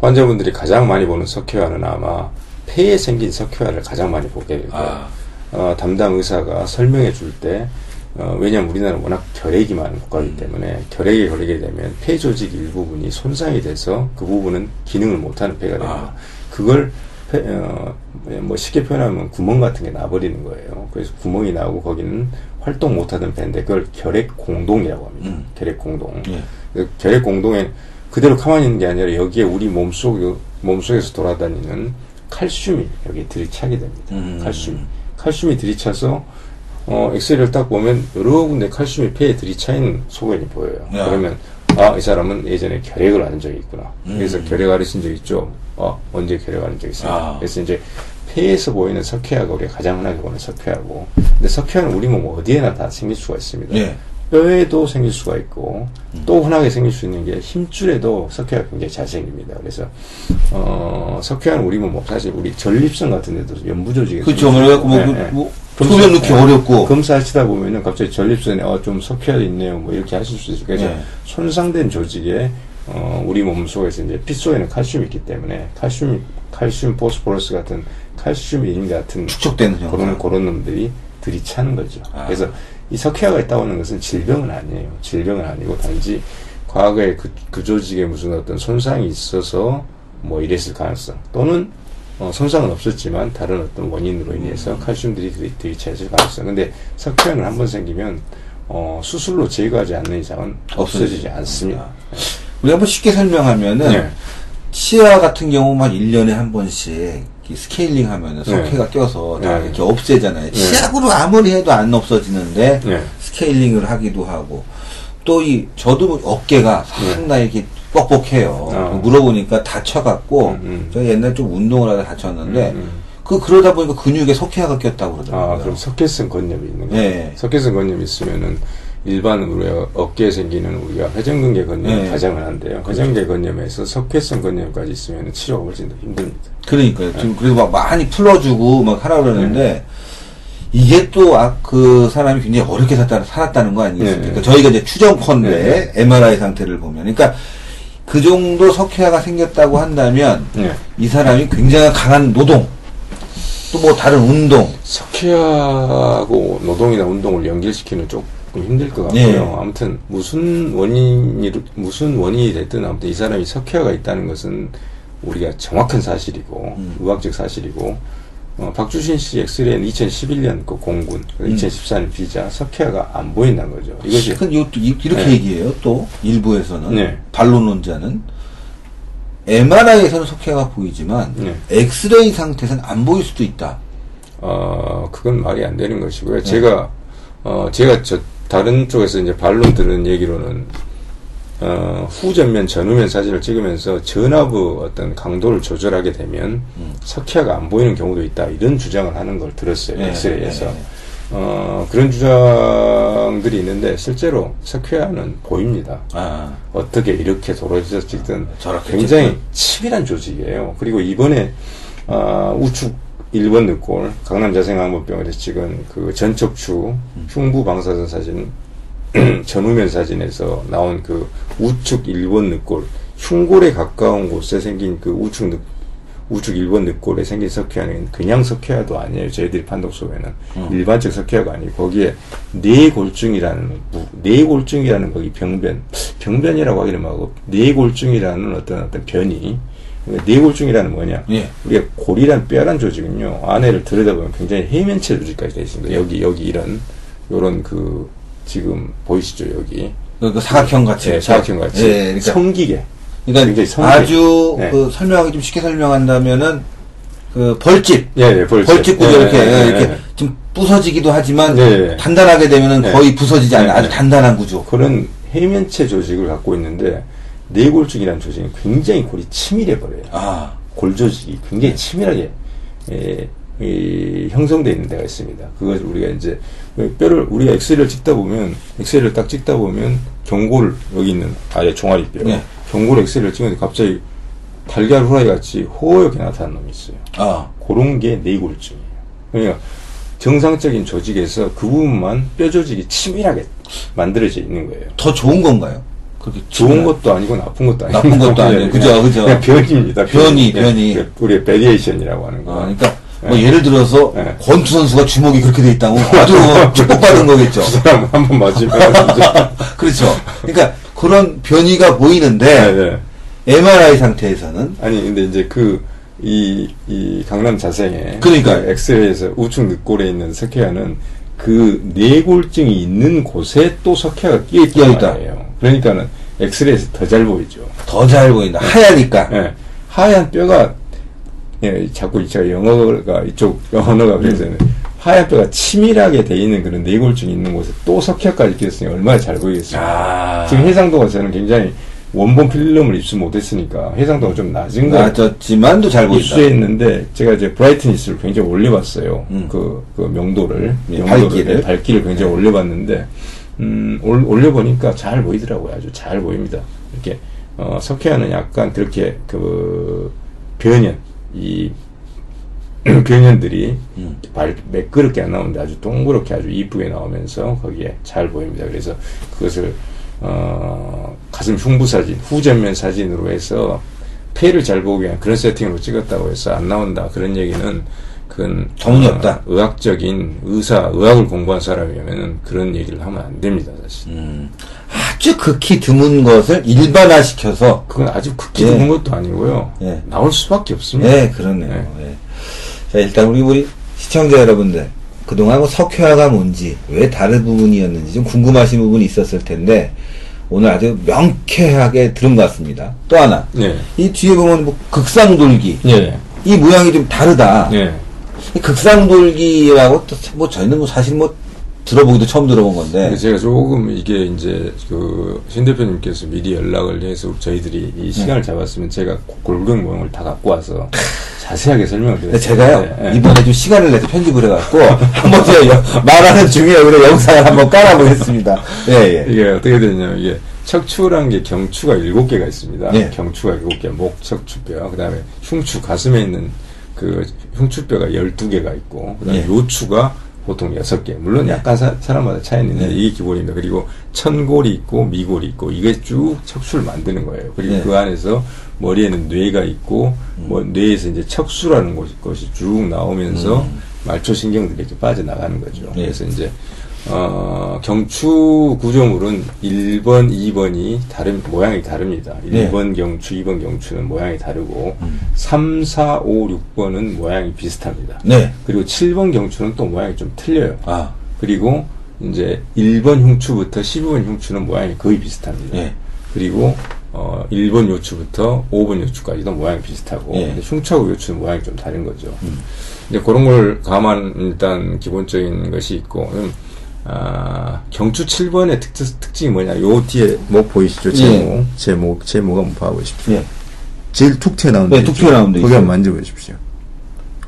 환자분들이 가장 많이 보는 석회화는 아마 폐에 생긴 석회화를 가장 많이 보게 되고요. 아. 어, 담당 의사가 설명해 줄 때, 어, 왜냐하면 우리나라는 워낙 결핵이 많은 국가이기 때문에 결핵에 걸리게 되면 폐 조직 일부분이 손상이 돼서 그 부분은 기능을 못하는 폐가 됩니다. 그걸 폐, 어, 뭐 쉽게 표현하면 구멍 같은 게 나버리는 거예요. 그래서 구멍이 나오고 거기는 활동 못하던 폐인데 그걸 결핵 공동이라고 합니다. 음. 결핵 공동. 예. 그 결핵 공동에 그대로 가만히 있는 게 아니라 여기에 우리 몸속 몸속에서 돌아다니는 칼슘이 여기 들이차게 됩니다. 음. 칼슘. 칼슘이 들이차서 어, 엑스레이를 딱 보면 여러 군데 칼슘이 폐에 들이차 있는 소견이 보여요. 야. 그러면 아, 이 사람은 예전에 결핵을 앓은 적이 있구나. 그래서 음. 결핵 앓으신 적 있죠? 어, 언제 결핵 앓은 적 있습니다. 아. 그래서 이제 폐에서 보이는 석회화가 우리가 가장 흔하게 보는 석회화고. 근데 석회화는 우리 몸 어디에나 다 생길 수가 있습니다. 예. 뼈에도 생길 수가 있고 또 흔하게 생길 수 있는 게 힘줄에도 석회가 굉장히 잘 생깁니다. 그래서 어, 석회화는 우리 몸 사실 우리 전립선 같은 데도 연부 조직이 그렇죠. 그래갖고 뭐, 예, 그, 예. 뭐 소변 넣기 예. 어렵고. 검사하시다 보면은 갑자기 전립선에 어, 좀 석회가 있네요. 뭐 이렇게 하실 수 있어요. 그래서 예. 손상된 조직에 어, 우리 몸 속에서 이제 피 속에는 칼슘이 있기 때문에 칼슘, 칼슘 포스포러스 같은 칼슘인 같은 축적되는. 그런 그런 놈들이 들이차는 거죠. 아. 그래서 이 석회화가 있다고 하는 것은 질병은 아니에요. 질병은 아니고 단지 과거에 그, 그 조직에 무슨 어떤 손상이 있어서 뭐 이랬을 가능성 또는 어, 손상은 없었지만 다른 어떤 원인으로 인해서 칼슘들이 들이, 들이차있을 가능성. 근데 석회화는 한 번 생기면 어, 수술로 제거하지 않는 이상은 없어지지 않습니다. 우리 한번 쉽게 설명하면은 네. 치아 같은 경우만 1년에 한 번씩 이 스케일링 하면은 석회가 껴서 다 네. 이렇게 없애잖아요. 치약으로 아무리 해도 안 없어지는데 네. 스케일링을 하기도 하고 또 이 저도 어깨가 상당히 이렇게 뻑뻑해요. 네. 어. 물어보니까 다쳐갖고 음, 음. 제가 옛날 좀 운동을 하다 다쳤는데 음, 음. 그 그러다 보니까 근육에 석회가 꼈다고 그러더라고요. 아, 그럼 석회성 건염이 있는 거예요. 네. 석회성 건염이 있으면은 일반 우리가 어깨에 생기는 우리가 회전근개 건염을 네. 가장을 한대요. 회전근개 건염에서 석회성 건염까지 있으면 치료가 훨씬 더 힘듭니다. 그러니까요. 네. 지금 그래서 막 많이 풀어주고 막 하라 그러는데 이게 또 그 사람이 굉장히 어렵게 살다, 살았다는 거 아니겠습니까? 네. 저희가 이제 추정컨대 네. MRI 상태를 보면, 그러니까 그 정도 석회화가 생겼다고 한다면 네. 이 사람이 굉장히 강한 노동, 또 뭐 다른 운동, 석회하고 노동이나 운동을 연결시키는 조금 힘들 것 같고요. 네. 아무튼 무슨 원인이 무슨 원인이 됐든 아무튼 이 사람이 석회화가 있다는 것은 우리가 정확한 사실이고 음. 의학적 사실이고 어, 박주신 씨 엑스레이는 2011년 그 공군, 음. 2014년 비자 석회화가 안 보인다는 거죠. 이것이 이- 이렇게 네. 얘기해요. 또 일부에서는 네. 반론론자는 MRI에서는 석회가 보이지만 네. 엑스레이 상태에서는 안 보일 수도 있다. 어, 그건 말이 안 되는 네. 것이고요. 제가, 어, 제가 저, 다른 쪽에서 이제 반론 들은 얘기로는, 어, 후전면, 전후면 사진을 찍으면서 전압의 어떤 강도를 조절하게 되면 음. 석회화가 안 보이는 경우도 있다. 이런 주장을 하는 걸 들었어요. 네, 엑스레이에서. 네, 네. 어, 그런 주장들이 있는데 실제로 석회화는 보입니다. 아, 어떻게 이렇게 도로에서 찍든 저렇게 굉장히. 치밀한 조직이에요. 그리고 이번에 아, 우측 1번 늑골 강남 자생암모병원에서 찍은 그 전척추 흉부 방사선 사진 전후면 사진에서 나온 그 우측 1번 늑골 흉골에 가까운 곳에 생긴 그 우측 늑 우측 1번 늑골에 생긴 석회화는 그냥 석회화도 아니에요. 저희들이 판독 속에는 일반적 석회화가 아니고 거기에 뇌골중이라는 무- 뇌골중이라는 거기 병변 병변이라고 하기는 뭐하고 뇌골중이라는 어떤 어떤 변이 뇌골중이라는 뭐냐 예. 우리가 골이란 뼈란 조직은요 안에를 들여다보면 굉장히 해면체 조직까지 되어 있습니다. 여기 여기 이런 요런 그 지금 보이시죠 여기 그, 그 사각형 같이. 네, 사각형 같이 예, 그러니까, 성기계 그러니까 굉장히 성기. 아주 네. 그 설명하기 좀 쉽게 설명한다면은 그 벌집. 예, 예, 벌집. 벌집 구조 예, 이렇게 예, 예, 예, 이렇게 예. 좀 부서지기도 하지만 네. 단단하게 되면은 네. 거의 부서지지 않는 네, 아주 네. 단단한 구조. 그런 해면체 조직을 갖고 있는데 뇌골중이라는 조직은 굉장히 골이 치밀해 버려요. 아, 골 조직이 굉장히 치밀하게 에, 이 형성되어 있는 데가 있습니다. 그것을 우리가 이제 뼈를 우리가 엑스레이를 찍다 보면 엑스레이를 딱 찍다 보면 경골 여기 있는 아래 종아리 뼈 네. 경골 엑스레이를 찍는데 갑자기 달걀 후라이 같이 호옇게 나타난 놈이 있어요. 아, 그런 게 뇌골증이에요. 그러니까 정상적인 조직에서 그 부분만 뼈 조직이 치밀하게 만들어져 있는 거예요. 더 좋은 건가요? 그렇게 좋은 치밀한- 것도 아니고 나쁜 것도 아니고 나쁜 것도 아니고. 그죠, 그죠. 그냥 변입니다. 변이, 네, 변이. 그 우리의 variation이라고 하는 거. 아, 그러니까 뭐 예를 들어서 네. 권투 선수가 주먹이 그렇게 돼 있다면 아주 축복받은 거겠죠. 그 사람 한번 맞으면 이제 그렇죠. 그러니까 그런 변이가 네, 보이는데 네. MRI 상태에서는 아니 근데 이제 그 이 이 강남 자생에 그러니까요. 그 엑스레이에서 우측 늑골에 있는 석회화는 그 뇌골증이 있는 곳에 또 석회화가 끼어 끼어 있단 있다. 그러니까는 엑스레이에서 더 잘 보이죠. 더 잘 보인다. 하얘니까. 예. 하얀 뼈가 예, 자꾸 제가 영어가 이쪽 언어가 그래서 하얀 뼈가 치밀하게 돼 있는 그런 뇌골증이 있는 곳에 또 석회까지 끼었으니 얼마나 잘 보이겠어요. 아. 지금 해상도가 저는 굉장히 원본 필름을 입수 못했으니까 해상도가 좀 낮은 거 낮았지만도 잘 보인다. 입수했는데 제가 이제 브라이트니스를 굉장히 올려봤어요. 음. 그, 그 명도를 예, 명도를 밝기를. 네, 밝기를 굉장히 올려봤는데 음, 올, 올려보니까 잘 보이더라고요. 아주 잘 보입니다. 이렇게 어, 석회화는 약간 그렇게 그 변연 이 변연들이 음. 발, 매끄럽게 안 나오는데 아주 동그랗게 아주 이쁘게 나오면서 거기에 잘 보입니다. 그래서 그것을 어, 가슴 흉부 사진, 후전면 사진으로 해서 폐를 잘 보기 위한 그런 세팅으로 찍었다고 해서 안 나온다. 그런 얘기는 그건 터무니없다. 어, 의학적인 의사, 의학을 공부한 사람이면은 그런 얘기를 하면 안 됩니다, 사실. 음. 아주 극히 드문 것을 일반화시켜서 그건 아주 극히 예. 드문 것도 아니고요. 예. 나올 수밖에 없습니다. 네, 그렇네요. 예. 자, 일단 우리 우리 시청자 여러분들 그동안 뭐 석회화가 뭔지 왜 다른 부분이었는지 좀 궁금하신 부분이 있었을 텐데 오늘 아주 명쾌하게 들은 것 같습니다. 또 하나 네. 이 뒤에 보면 뭐 극상돌기 예. 이 모양이 좀 다르다. 극상돌기라고 또뭐 저희는 뭐 사실 뭐 들어보기도 처음 들어본 건데 제가 조금 이게 이제 그 신 대표님께서 미리 연락을 해서 저희들이 이 시간을 잡았으면 제가 골격 모형을 다 갖고 와서 자세하게 설명을 드렸어요. 제가요 네, 네. 이번에 좀 시간을 내서 편집을 해갖고 한번 제가 여- 말하는 중에 오늘 영상을 한번 깔아보겠습니다. 예 예. 이게 어떻게 되냐면 이게 척추란 게 경추가 일곱 개가 있습니다. 예. 경추가 일곱 개, 목 척추뼈, 그다음에 흉추 가슴에 있는 그 흉추뼈가 열두 개가 있고, 그다음에 예. 요추가 보통 여섯 개. 물론 약간 사, 람마다 차이는 있는데 예. 이게 기본입니다. 그리고 천골이 있고 미골이 있고 이게 쭉 척추를 만드는 거예요. 그리고 예. 그 안에서 머리에는 뇌가 있고 뭐 뇌에서 이제 척수라는 것이, 쭉 나오면서 말초신경들이 이렇게 빠져나가는 거죠. 예. 그래서 이제 어, 경추 구조물은 1번, 2번이 다른, 모양이 다릅니다. 네. 1번 경추, 2번 경추는 모양이 다르고, 음. 3, 4, 5, 6번은 모양이 비슷합니다. 네. 그리고 7번 경추는 또 모양이 좀 틀려요. 아 그리고 이제 1번 흉추부터 12번 흉추는 모양이 거의 비슷합니다. 예. 그리고 어 1번 요추부터 5번 요추까지도 모양이 비슷하고 예. 음. 근데 흉추하고 요추는 모양이 좀 다른 거죠. 이제 그런 걸 감안 일단 기본적인 것이 있고 음, 아, 경추 7번의 특, 특징이 뭐냐? 요 뒤에 목 보이시죠? 제목, 제목, 제목 한번 봐보십시오. 예. 제일 툭 튀어나온 네, 데 툭? 튀어나온 데 거기. 한번 만져보십시오.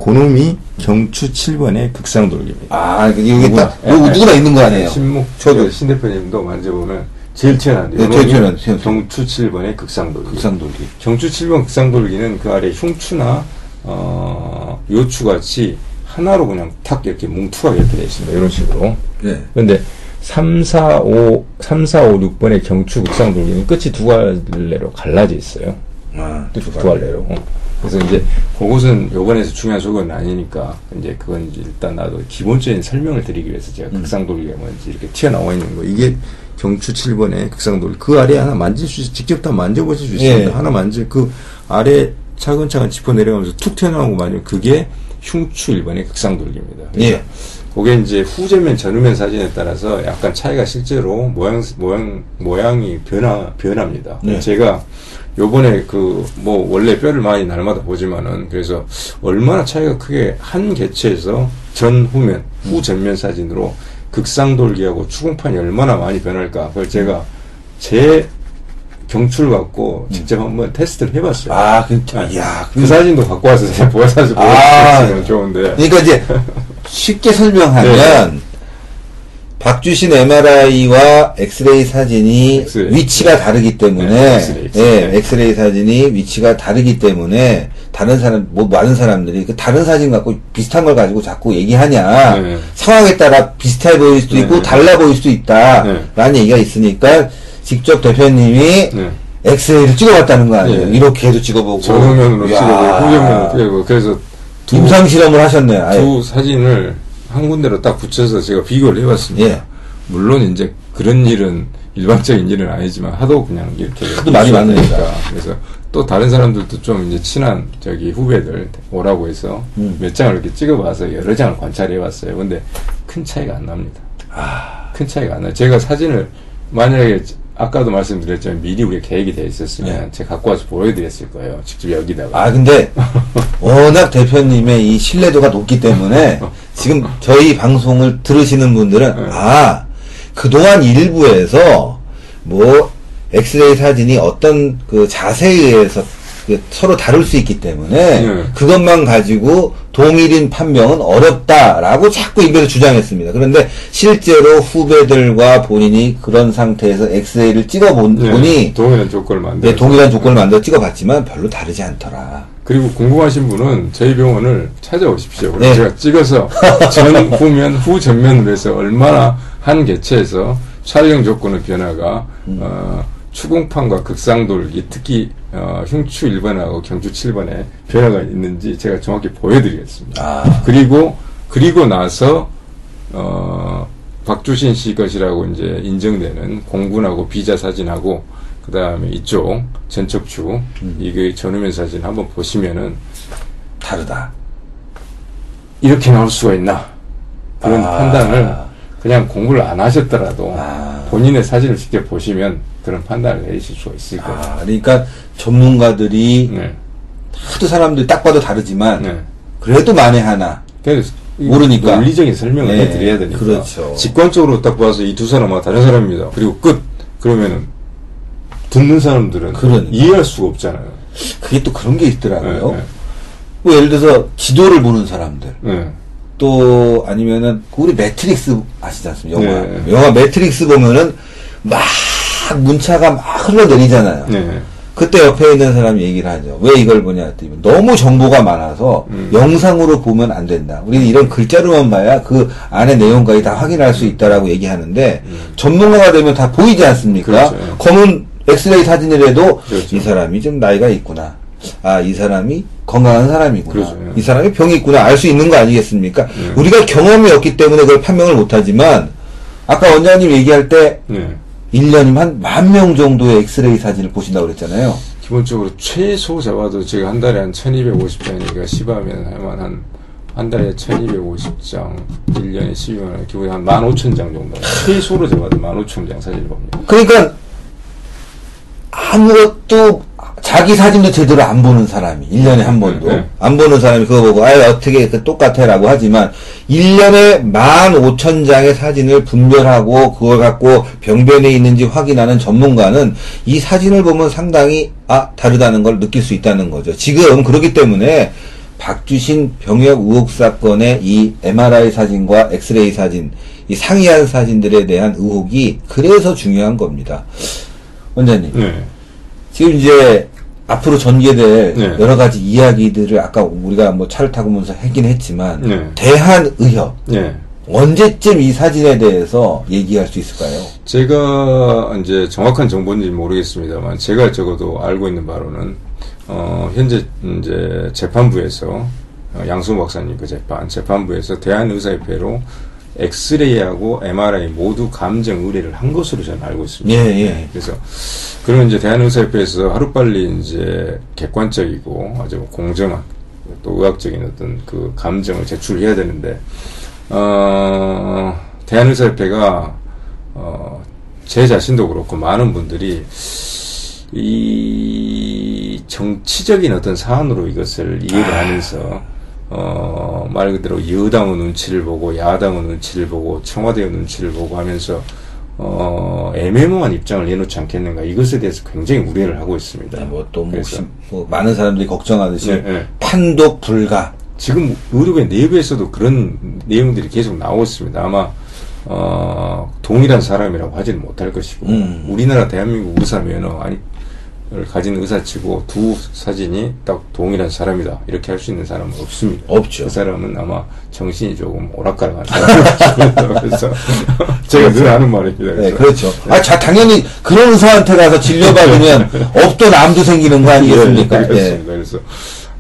그놈이 경추 7번의 극상돌기입니다. 아, 여기. 딱, 요 예, 예. 누구나 있는 거 아니에요? 신목 저도. 신 대표님도 만져보면 제일 튀어나온 데 네, 제일 튀어나온, 튀어나온. 경추 7번의 극상돌기. 극상돌기. 경추 7번 극상돌기는 그 아래 흉추나 어, 요추 같이 하나로 그냥 탁 이렇게 뭉툭하게 이렇게 되어 있습니다. 이런 식으로. 예. 그런데 3, 4, 5, 3, 4, 5, 6번의 경추 극상 돌기는 끝이 두 갈래로 갈라져 있어요. 아, 두, 두 갈래로. 어. 그래서 이제 그것은 요번에서 중요한 소견은 아니니까 이제 그건 이제 일단 나도 기본적인 설명을 드리기 위해서 제가 극상돌기가 뭔지 이렇게 튀어나와 있는 거 이게 경추 7번의 극상돌기 그 아래 하나 만질 수 있, 직접 다 만져보실 수 있습니다. 예. 하나 만질 그 아래 차근차근 짚어 내려가면서 툭 튀어나온 거 만지면 그게 흉추 1번의 극상돌기입니다. 그래서 예. 그게 이제 후전면 전후면 사진에 따라서 약간 차이가 실제로 모양 모양 모양이 변화 변합니다. 네. 제가 요번에 그 뭐 원래 뼈를 많이 날마다 보지만은 그래서 얼마나 차이가 크게 한 개체에서 전후면 후전면 사진으로 극상돌기하고 추궁판이 얼마나 많이 변할까 그걸 제가 제 경추를 갖고 직접 한번 테스트를 해봤어요. 아, 그, 아, 야, 그 사진도 갖고 와서 제가 보여서 아. 보여주시면 좋은데. 그러니까 이제 쉽게 설명하면 네. 박주신 MRI와 엑스레이 사진이 엑스레이. 위치가 다르기 때문에 네, 엑스레이, 예, 엑스레이. 엑스레이 사진이 위치가 다르기 때문에 다른 사람 뭐 많은 사람들이 그 다른 사진 갖고 비슷한 걸 가지고 자꾸 얘기하냐 네. 상황에 따라 비슷해 보일 수도 있고 네. 달라 보일 수도 네. 있다라는 얘기가 있으니까 직접 대표님이 네. 엑스레이를 찍어봤다는 거 아니에요? 네. 이렇게도 찍어보고 정면으로 이야. 찍어보고 후정면으로 찍어보고 그래서 두, 임상 실험을 하셨네. 아예. 두 사진을 한 군데로 딱 붙여서 제가 비교를 해봤습니다. 예. 물론 이제 그런 일은 일반적인 일은 아니지만 하도 그냥 이렇게 하도 많이. 되니까. 그래서 또 다른 사람들도 좀 이제 친한 저기 후배들 오라고 해서 음. 몇 장을 이렇게 찍어봐서 여러 장을 관찰해봤어요. 근데 큰 차이가 안 납니다. 아. 큰 차이가 안 나요. 제가 사진을 만약에 아까도 말씀드렸지만 미리 우리가 계획이 돼 있었으면 네. 제가 갖고 와서 보여드렸을 거예요. 직접 여기다가. 아, 근데, 워낙 대표님의 이 신뢰도가 높기 때문에, 지금 저희 방송을 들으시는 분들은, 네. 아, 그동안 일부에서, 뭐, 엑스레이 사진이 어떤 그 자세에 의해서 그 서로 다룰 수 있기 때문에, 네. 그것만 가지고 동일인 판명은 어렵다라고 자꾸 입에서 주장했습니다. 그런데 실제로 후배들과 본인이 그런 상태에서 엑스레이를 찍어보니, 네, 동일한 조건을 만들어. 네, 동일한 조건을 만들어 찍어봤지만 별로 다르지 않더라. 그리고 궁금하신 분은 저희 병원을 찾아오십시오. 네. 제가 찍어서 전 후면 후 전면으로 해서 얼마나 한 개체에서 촬영 조건의 변화가 음. 어, 추궁판과 극상돌기 특히 어, 흉추 1번하고 경추 7번에 변화가 있는지 제가 정확히 보여드리겠습니다. 아, 그리고 그리고 나서 어 박주신 씨 것이라고 이제 인정되는 공군하고 비자 사진하고 그 다음에 이쪽 전척추 이게 전후면 사진 한번 보시면은 다르다. 이렇게 나올 수가 있나 그런 아. 판단을 그냥 공부를 안 하셨더라도 아. 본인의 사진을 직접 보시면 그런 판단을 내리실 수가 있을 거예요. 아, 그러니까 전문가들이 네. 하도 사람들이 딱 봐도 다르지만 네. 그래도 만에 하나 그래서 이 모르니까. 논리적인 설명을 네, 해드려야 되니까. 그렇죠. 직관적으로 딱 봐서 이 두 사람은 다른 사람입니다. 그리고 끝. 그러면은 듣는 사람들은 그러니까. 이해할 수가 없잖아요. 그게 또 그런 게 있더라고요. 네, 뭐 예를 들어서 지도를 보는 사람들 네. 또 아니면은 그 우리 매트릭스 아시지 않습니까? 영화 네. 영화 매트릭스 보면은 막 문자가 막 흘러내리잖아요. 네. 그때 옆에 있는 사람이 얘기를 하죠. 왜 이걸 보냐 했더니 너무 정보가 많아서 음. 영상으로 보면 안 된다. 우리는 이런 글자로만 봐야 그 안에 내용까지 다 확인할 수 있다라고 얘기하는데 전문가가 되면 다 보이지 않습니까? 음. 그렇죠. 검은 엑스레이 사진이라도 그렇죠. 이 사람이 좀 나이가 있구나. 아, 이 사람이 건강한 사람이구나. 그렇죠. 이 사람이 병이 있구나. 알 수 있는 거 아니겠습니까? 네. 우리가 경험이 없기 때문에 그걸 판명을 못하지만 아까 원장님 얘기할 때 네. 1년이면 한 만 명 정도의 엑스레이 사진을 보신다고 그랬잖아요. 기본적으로 최소 잡아도 제가 한 달에 한 1250장이니까 10하면 하면 한, 한 달에 1250장, 1년에 12만, 기본에 한 15,000장 정도. 최소로 잡아도 15,000장 사진을 봅니다. 그러니까 아무것도 자기 사진도 제대로 안 보는 사람이 1년에 한 번도 네, 네. 안 보는 사람이 그거 보고 아예 어떻게 그 똑같아라고 하지만 1년에 15,000장의 사진을 분별하고 그걸 갖고 병변에 있는지 확인하는 전문가는 이 사진을 보면 상당히 아 다르다는 걸 느낄 수 있다는 거죠. 지금 그렇기 때문에 박주신 병역 의혹 사건의 이 MRI 사진과 엑스레이 사진, 이 상이한 사진들에 대한 의혹이 그래서 중요한 겁니다. 원장님, 네. 지금 이제 앞으로 전개될 네. 여러 가지 이야기들을 아까 우리가 뭐 차를 타고 면서 하긴 했지만 네. 대한의협 네. 언제쯤 이 사진에 대해서 얘기할 수 있을까요? 제가 이제 정확한 정보인지 모르겠습니다만 제가 적어도 알고 있는 바로는 어 현재 이제 재판부에서 어, 양수 박사님 그 재판 재판부에서 대한의사협회로 엑스레이하고 MRI 모두 감정 의뢰를 한 것으로 저는 알고 있습니다. 예, 예. 그래서 그러면 이제 대한의사협회에서 하루빨리 이제 객관적이고 아주 공정한 또 의학적인 어떤 그 감정을 제출해야 되는데 어 대한의사협회가 어 제 자신도 그렇고 많은 분들이 이 정치적인 어떤 사안으로 이것을 이해를 하면서 어, 말 그대로 여당의 눈치를 보고 야당의 눈치를 보고 청와대의 눈치를 보고 하면서 어, 애매모호한 입장을 내놓지 않겠는가 이것에 대해서 굉장히 우려를 하고 있습니다. 뭐또 뭐, 그래서 뭐 많은 사람들이 걱정하듯이 네, 네. 판독 불가. 지금 의료계 내부에서도 그런 내용들이 계속 나오고 있습니다. 아마 어, 동일한 사람이라고 하지는 못할 것이고 음. 우리나라 대한민국 의사 면허 아니 를 가진 의사치고 두 사진이 딱 동일한 사람이다 이렇게 할 수 있는 사람은 없습니다. 없죠. 그 사람은 아마 정신이 조금 오락가락한. 그래서 제가 늘 하는 말입니다. 네, 그렇죠. 아, 자, 당연히 그런 의사한테 가서 진료받으면 없던 암도 생기는 거 아니겠습니까? 예, 예. 그렇습니다. 그래서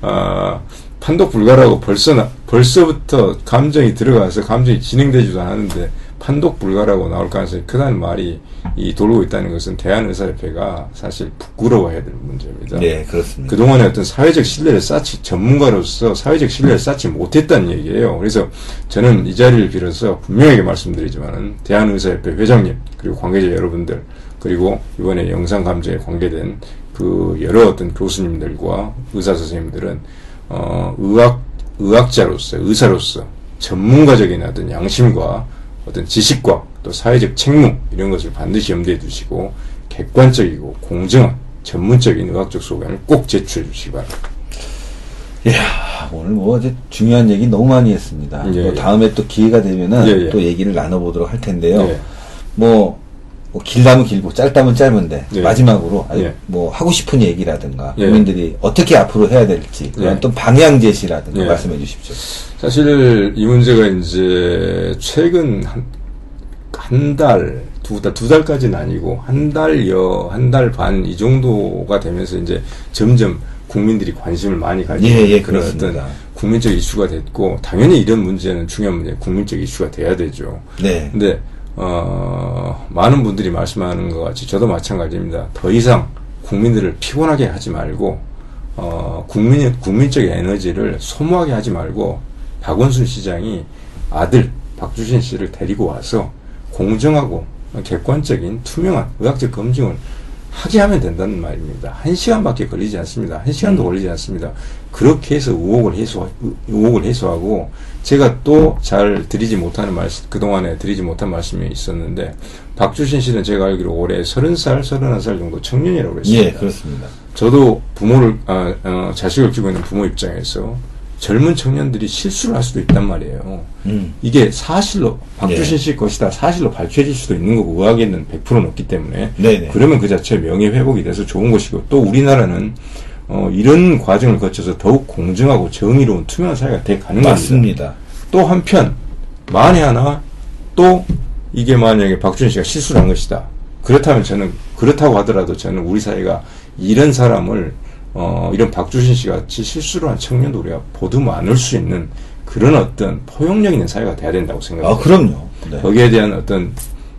아, 판독 불가라고 벌써 나- 벌써부터 감정이 들어가서 감정이 진행되지도 않았는데 판독 불가라고 나올 가능성이 크다는 말이 이 돌고 있다는 것은 대한의사협회가 사실 부끄러워해야 될 문제입니다. 네, 그렇습니다. 그동안에 어떤 사회적 신뢰를 쌓지, 전문가로서 사회적 신뢰를 쌓지 못했다는 얘기예요. 그래서 저는 이 자리를 빌어서 분명하게 말씀드리지만은, 대한의사협회 회장님, 그리고 관계자 여러분들, 그리고 이번에 영상 감정에 관계된 그 여러 어떤 교수님들과 의사 선생님들은, 어, 의학, 의학자로서, 의사로서 전문가적인 어떤 양심과 어떤 지식과 또 사회적 책무, 이런 것을 반드시 염두에 두시고, 객관적이고 공정한 전문적인 의학적 소견을 꼭 제출해 주시기 바랍니다. 이야, 오늘 뭐 이제 중요한 얘기 너무 많이 했습니다. 예, 뭐 예. 다음에 또 기회가 되면은 예, 예. 또 얘기를 나눠보도록 할 텐데요. 예. 뭐, 뭐 길다면 길고 짧다면 짧은데 예. 마지막으로 예. 뭐 하고 싶은 얘기라든가 예. 국민들이 어떻게 앞으로 해야 될지 그런 예. 또 방향 제시라든가 예. 말씀해 주십시오. 사실 이 문제가 이제 최근 한, 한 달, 두 달, 두 달까지는 아니고 한 달여, 한 달 반 이 정도가 되면서 이제 점점 국민들이 관심을 많이 가지고 예, 예, 그런. 어떤 국민적 이슈가 됐고 당연히 이런 문제는 중요한 문제, 국민적 이슈가 돼야 되죠. 네. 근데 어, 많은 분들이 말씀하는 것 같이 저도 마찬가지입니다. 더 이상 국민들을 피곤하게 하지 말고 어, 국민 국민적 에너지를 소모하게 하지 말고 박원순 시장이 아들 박주신 씨를 데리고 와서 공정하고 객관적인 투명한 의학적 검증을 하게 하면 된다는 말입니다. 한 시간밖에 걸리지 않습니다. 한 시간도 걸리지 않습니다. 그렇게 해서 의혹을 해소, 의혹을 해소하고, 제가 또 잘 드리지 못하는 말씀, 그동안에 드리지 못한 말씀이 있었는데, 박주신 씨는 제가 알기로 올해 30살, 31살 정도 청년이라고 그랬습니다. 예, 그렇습니다. 저도 부모를, 아, 어, 자식을 키우고 있는 부모 입장에서 젊은 청년들이 실수를 할 수도 있단 말이에요. 음. 이게 사실로 박주신 예. 씨 것이다 사실로 밝혀질 수도 있는 거고 의학에는 100%는 없기 때문에 네네. 그러면 그 자체 명예 회복이 돼서 좋은 것이고 또 우리나라는 어, 이런 과정을 거쳐서 더욱 공정하고 정의로운 투명한 사회가 돼 가는 겁니다. 맞습니다. 또 한편 만에 하나 또 이게 만약에 박준희 씨가 실수를 한 것이다. 그렇다면 저는 그렇다고 하더라도 저는 우리 사회가 이런 사람을 어, 이런 박주신 씨 같이 실수를 한 청년도 우리가 보도 많을 수 있는 그런 어떤 포용력 있는 사회가 돼야 된다고 아, 생각합니다. 그럼요. 네. 거기에 대한 어떤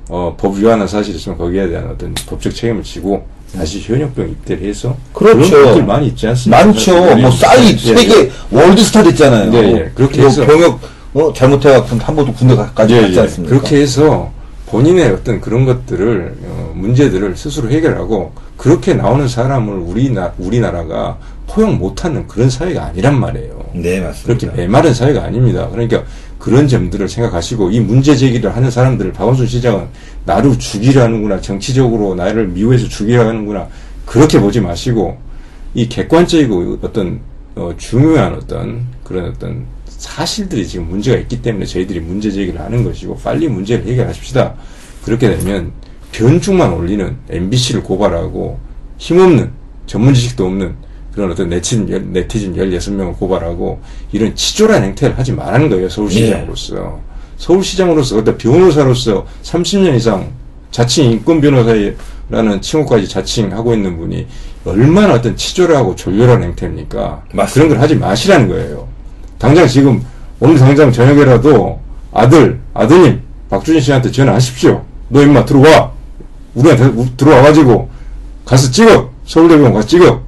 어, 법 위반한 사실이 있으면 거기에 대한 어떤 법적 책임을 지고 다시 현역병 입대를 해서 그렇죠. 그런 분들 많이 있지 않습니까? 많죠. 예, 뭐 싸이 예, 세계 월드스타 됐잖아요. 예, 예. 그렇게 뭐 해서- 병역 어, 잘못해갖고 한 번도 군대까지 예, 갔지 예. 않습니까? 그렇게 해서 본인의 어떤 그런 것들을 어, 문제들을 스스로 해결하고 그렇게 나오는 사람을 우리나 우리나라가 포용 못하는 그런 사회가 아니란 말이에요. 네, 그렇게 맞습니다. 메마른 사회가 아닙니다. 그러니까 그런 점들을 생각하시고 이 문제 제기를 하는 사람들을 박원순 시장은 나를 죽이려 하는구나 정치적으로 나를 미워해서 죽이려 하는구나 그렇게 보지 마시고 이 객관적이고 어떤 어, 중요한 어떤 그런 어떤 사실들이 지금 문제가 있기 때문에 저희들이 문제 제기를 하는 것이고 빨리 문제를 해결하십시다. 그렇게 되면 변죽만 올리는 MBC를 고발하고 힘없는 전문 지식도 없는 그런 어떤 네티즌, 열- 네티즌 16명을 고발하고 이런 치졸한 행태를 하지 말라는 거예요, 서울시장으로서. 서울시장으로서, 어떤 변호사로서 30년 이상 자칭 인권 변호사라는 칭호까지 자칭하고 있는 분이 얼마나 어떤 치졸하고 졸렬한 행태입니까? 맞습니다. 그런 걸 하지 마시라는 거예요. 당장 지금, 오늘 당장 저녁에라도 아들, 아드님, 박준희 씨한테 전화하십시오. 너 임마 들어와. 우리한테 우- 들어와가지고 가서 찍어. 서울대병원 가서 찍어.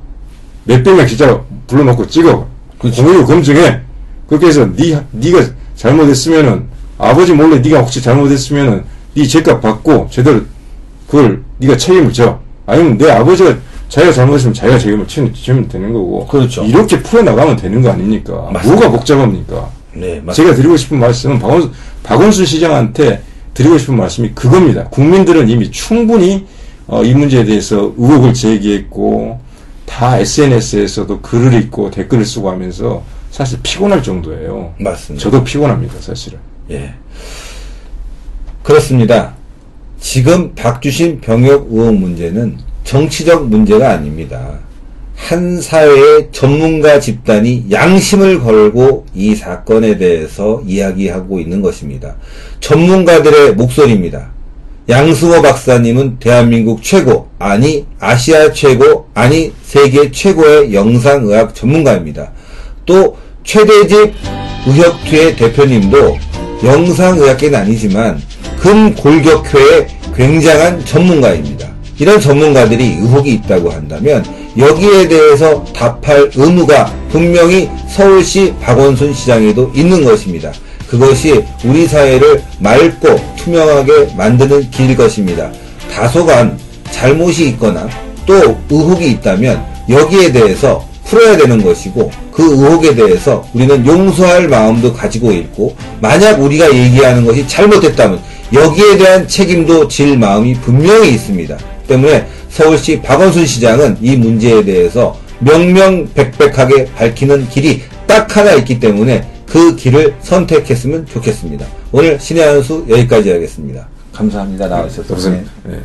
몇백 명 기자 불러놓고 찍어. 그렇죠. 공유로 검증해. 그렇게 해서 니, 니가 잘못했으면은 아버지 몰래 니가 혹시 잘못했으면은 니 죄값 받고 제대로 그걸 니가 책임을 져. 아니면 내 아버지가 자기가 잘못했으면 자기가 책임을 지- 지면 되는 거고. 그렇죠. 이렇게 풀어나가면 되는 거 아닙니까? 맞습니다. 뭐가 복잡합니까? 네, 맞습니다. 제가 드리고 싶은 말씀은 박원순, 박원순 시장한테 드리고 싶은 말씀이 그겁니다. 국민들은 이미 충분히 어, 이 문제에 대해서 의혹을 제기했고 다 SNS에서도 글을 읽고 댓글을 쓰고 하면서 사실 피곤할 정도예요. 맞습니다. 저도 피곤합니다, 사실은. 예. 그렇습니다. 지금 박주신 병역 의혹 문제는 정치적 문제가 아닙니다. 한 사회의 전문가 집단이 양심을 걸고 이 사건에 대해서 이야기하고 있는 것입니다. 전문가들의 목소리입니다. 양승호 박사님은 대한민국 최고, 아니 아시아 최고, 아니 세계 최고의 영상의학 전문가입니다. 또 최대집 의협회 대표님도 영상의학계는 아니지만 금골격회의 굉장한 전문가입니다. 이런 전문가들이 의혹이 있다고 한다면 여기에 대해서 답할 의무가 분명히 서울시 박원순 시장에도 있는 것입니다. 그것이 우리 사회를 맑고 투명하게 만드는 길일 것입니다. 다소간 잘못이 있거나 또 의혹이 있다면 여기에 대해서 풀어야 되는 것이고 그 의혹에 대해서 우리는 용서할 마음도 가지고 있고 만약 우리가 얘기하는 것이 잘못됐다면 여기에 대한 책임도 질 마음이 분명히 있습니다. 때문에 서울시 박원순 시장은 이 문제에 대해서 명명백백하게 밝히는 길이 딱 하나 있기 때문에 그 길을 선택했으면 좋겠습니다. 오늘 신의 한수 여기까지 하겠습니다. 감사합니다. 나와주셔서. 무슨, 예.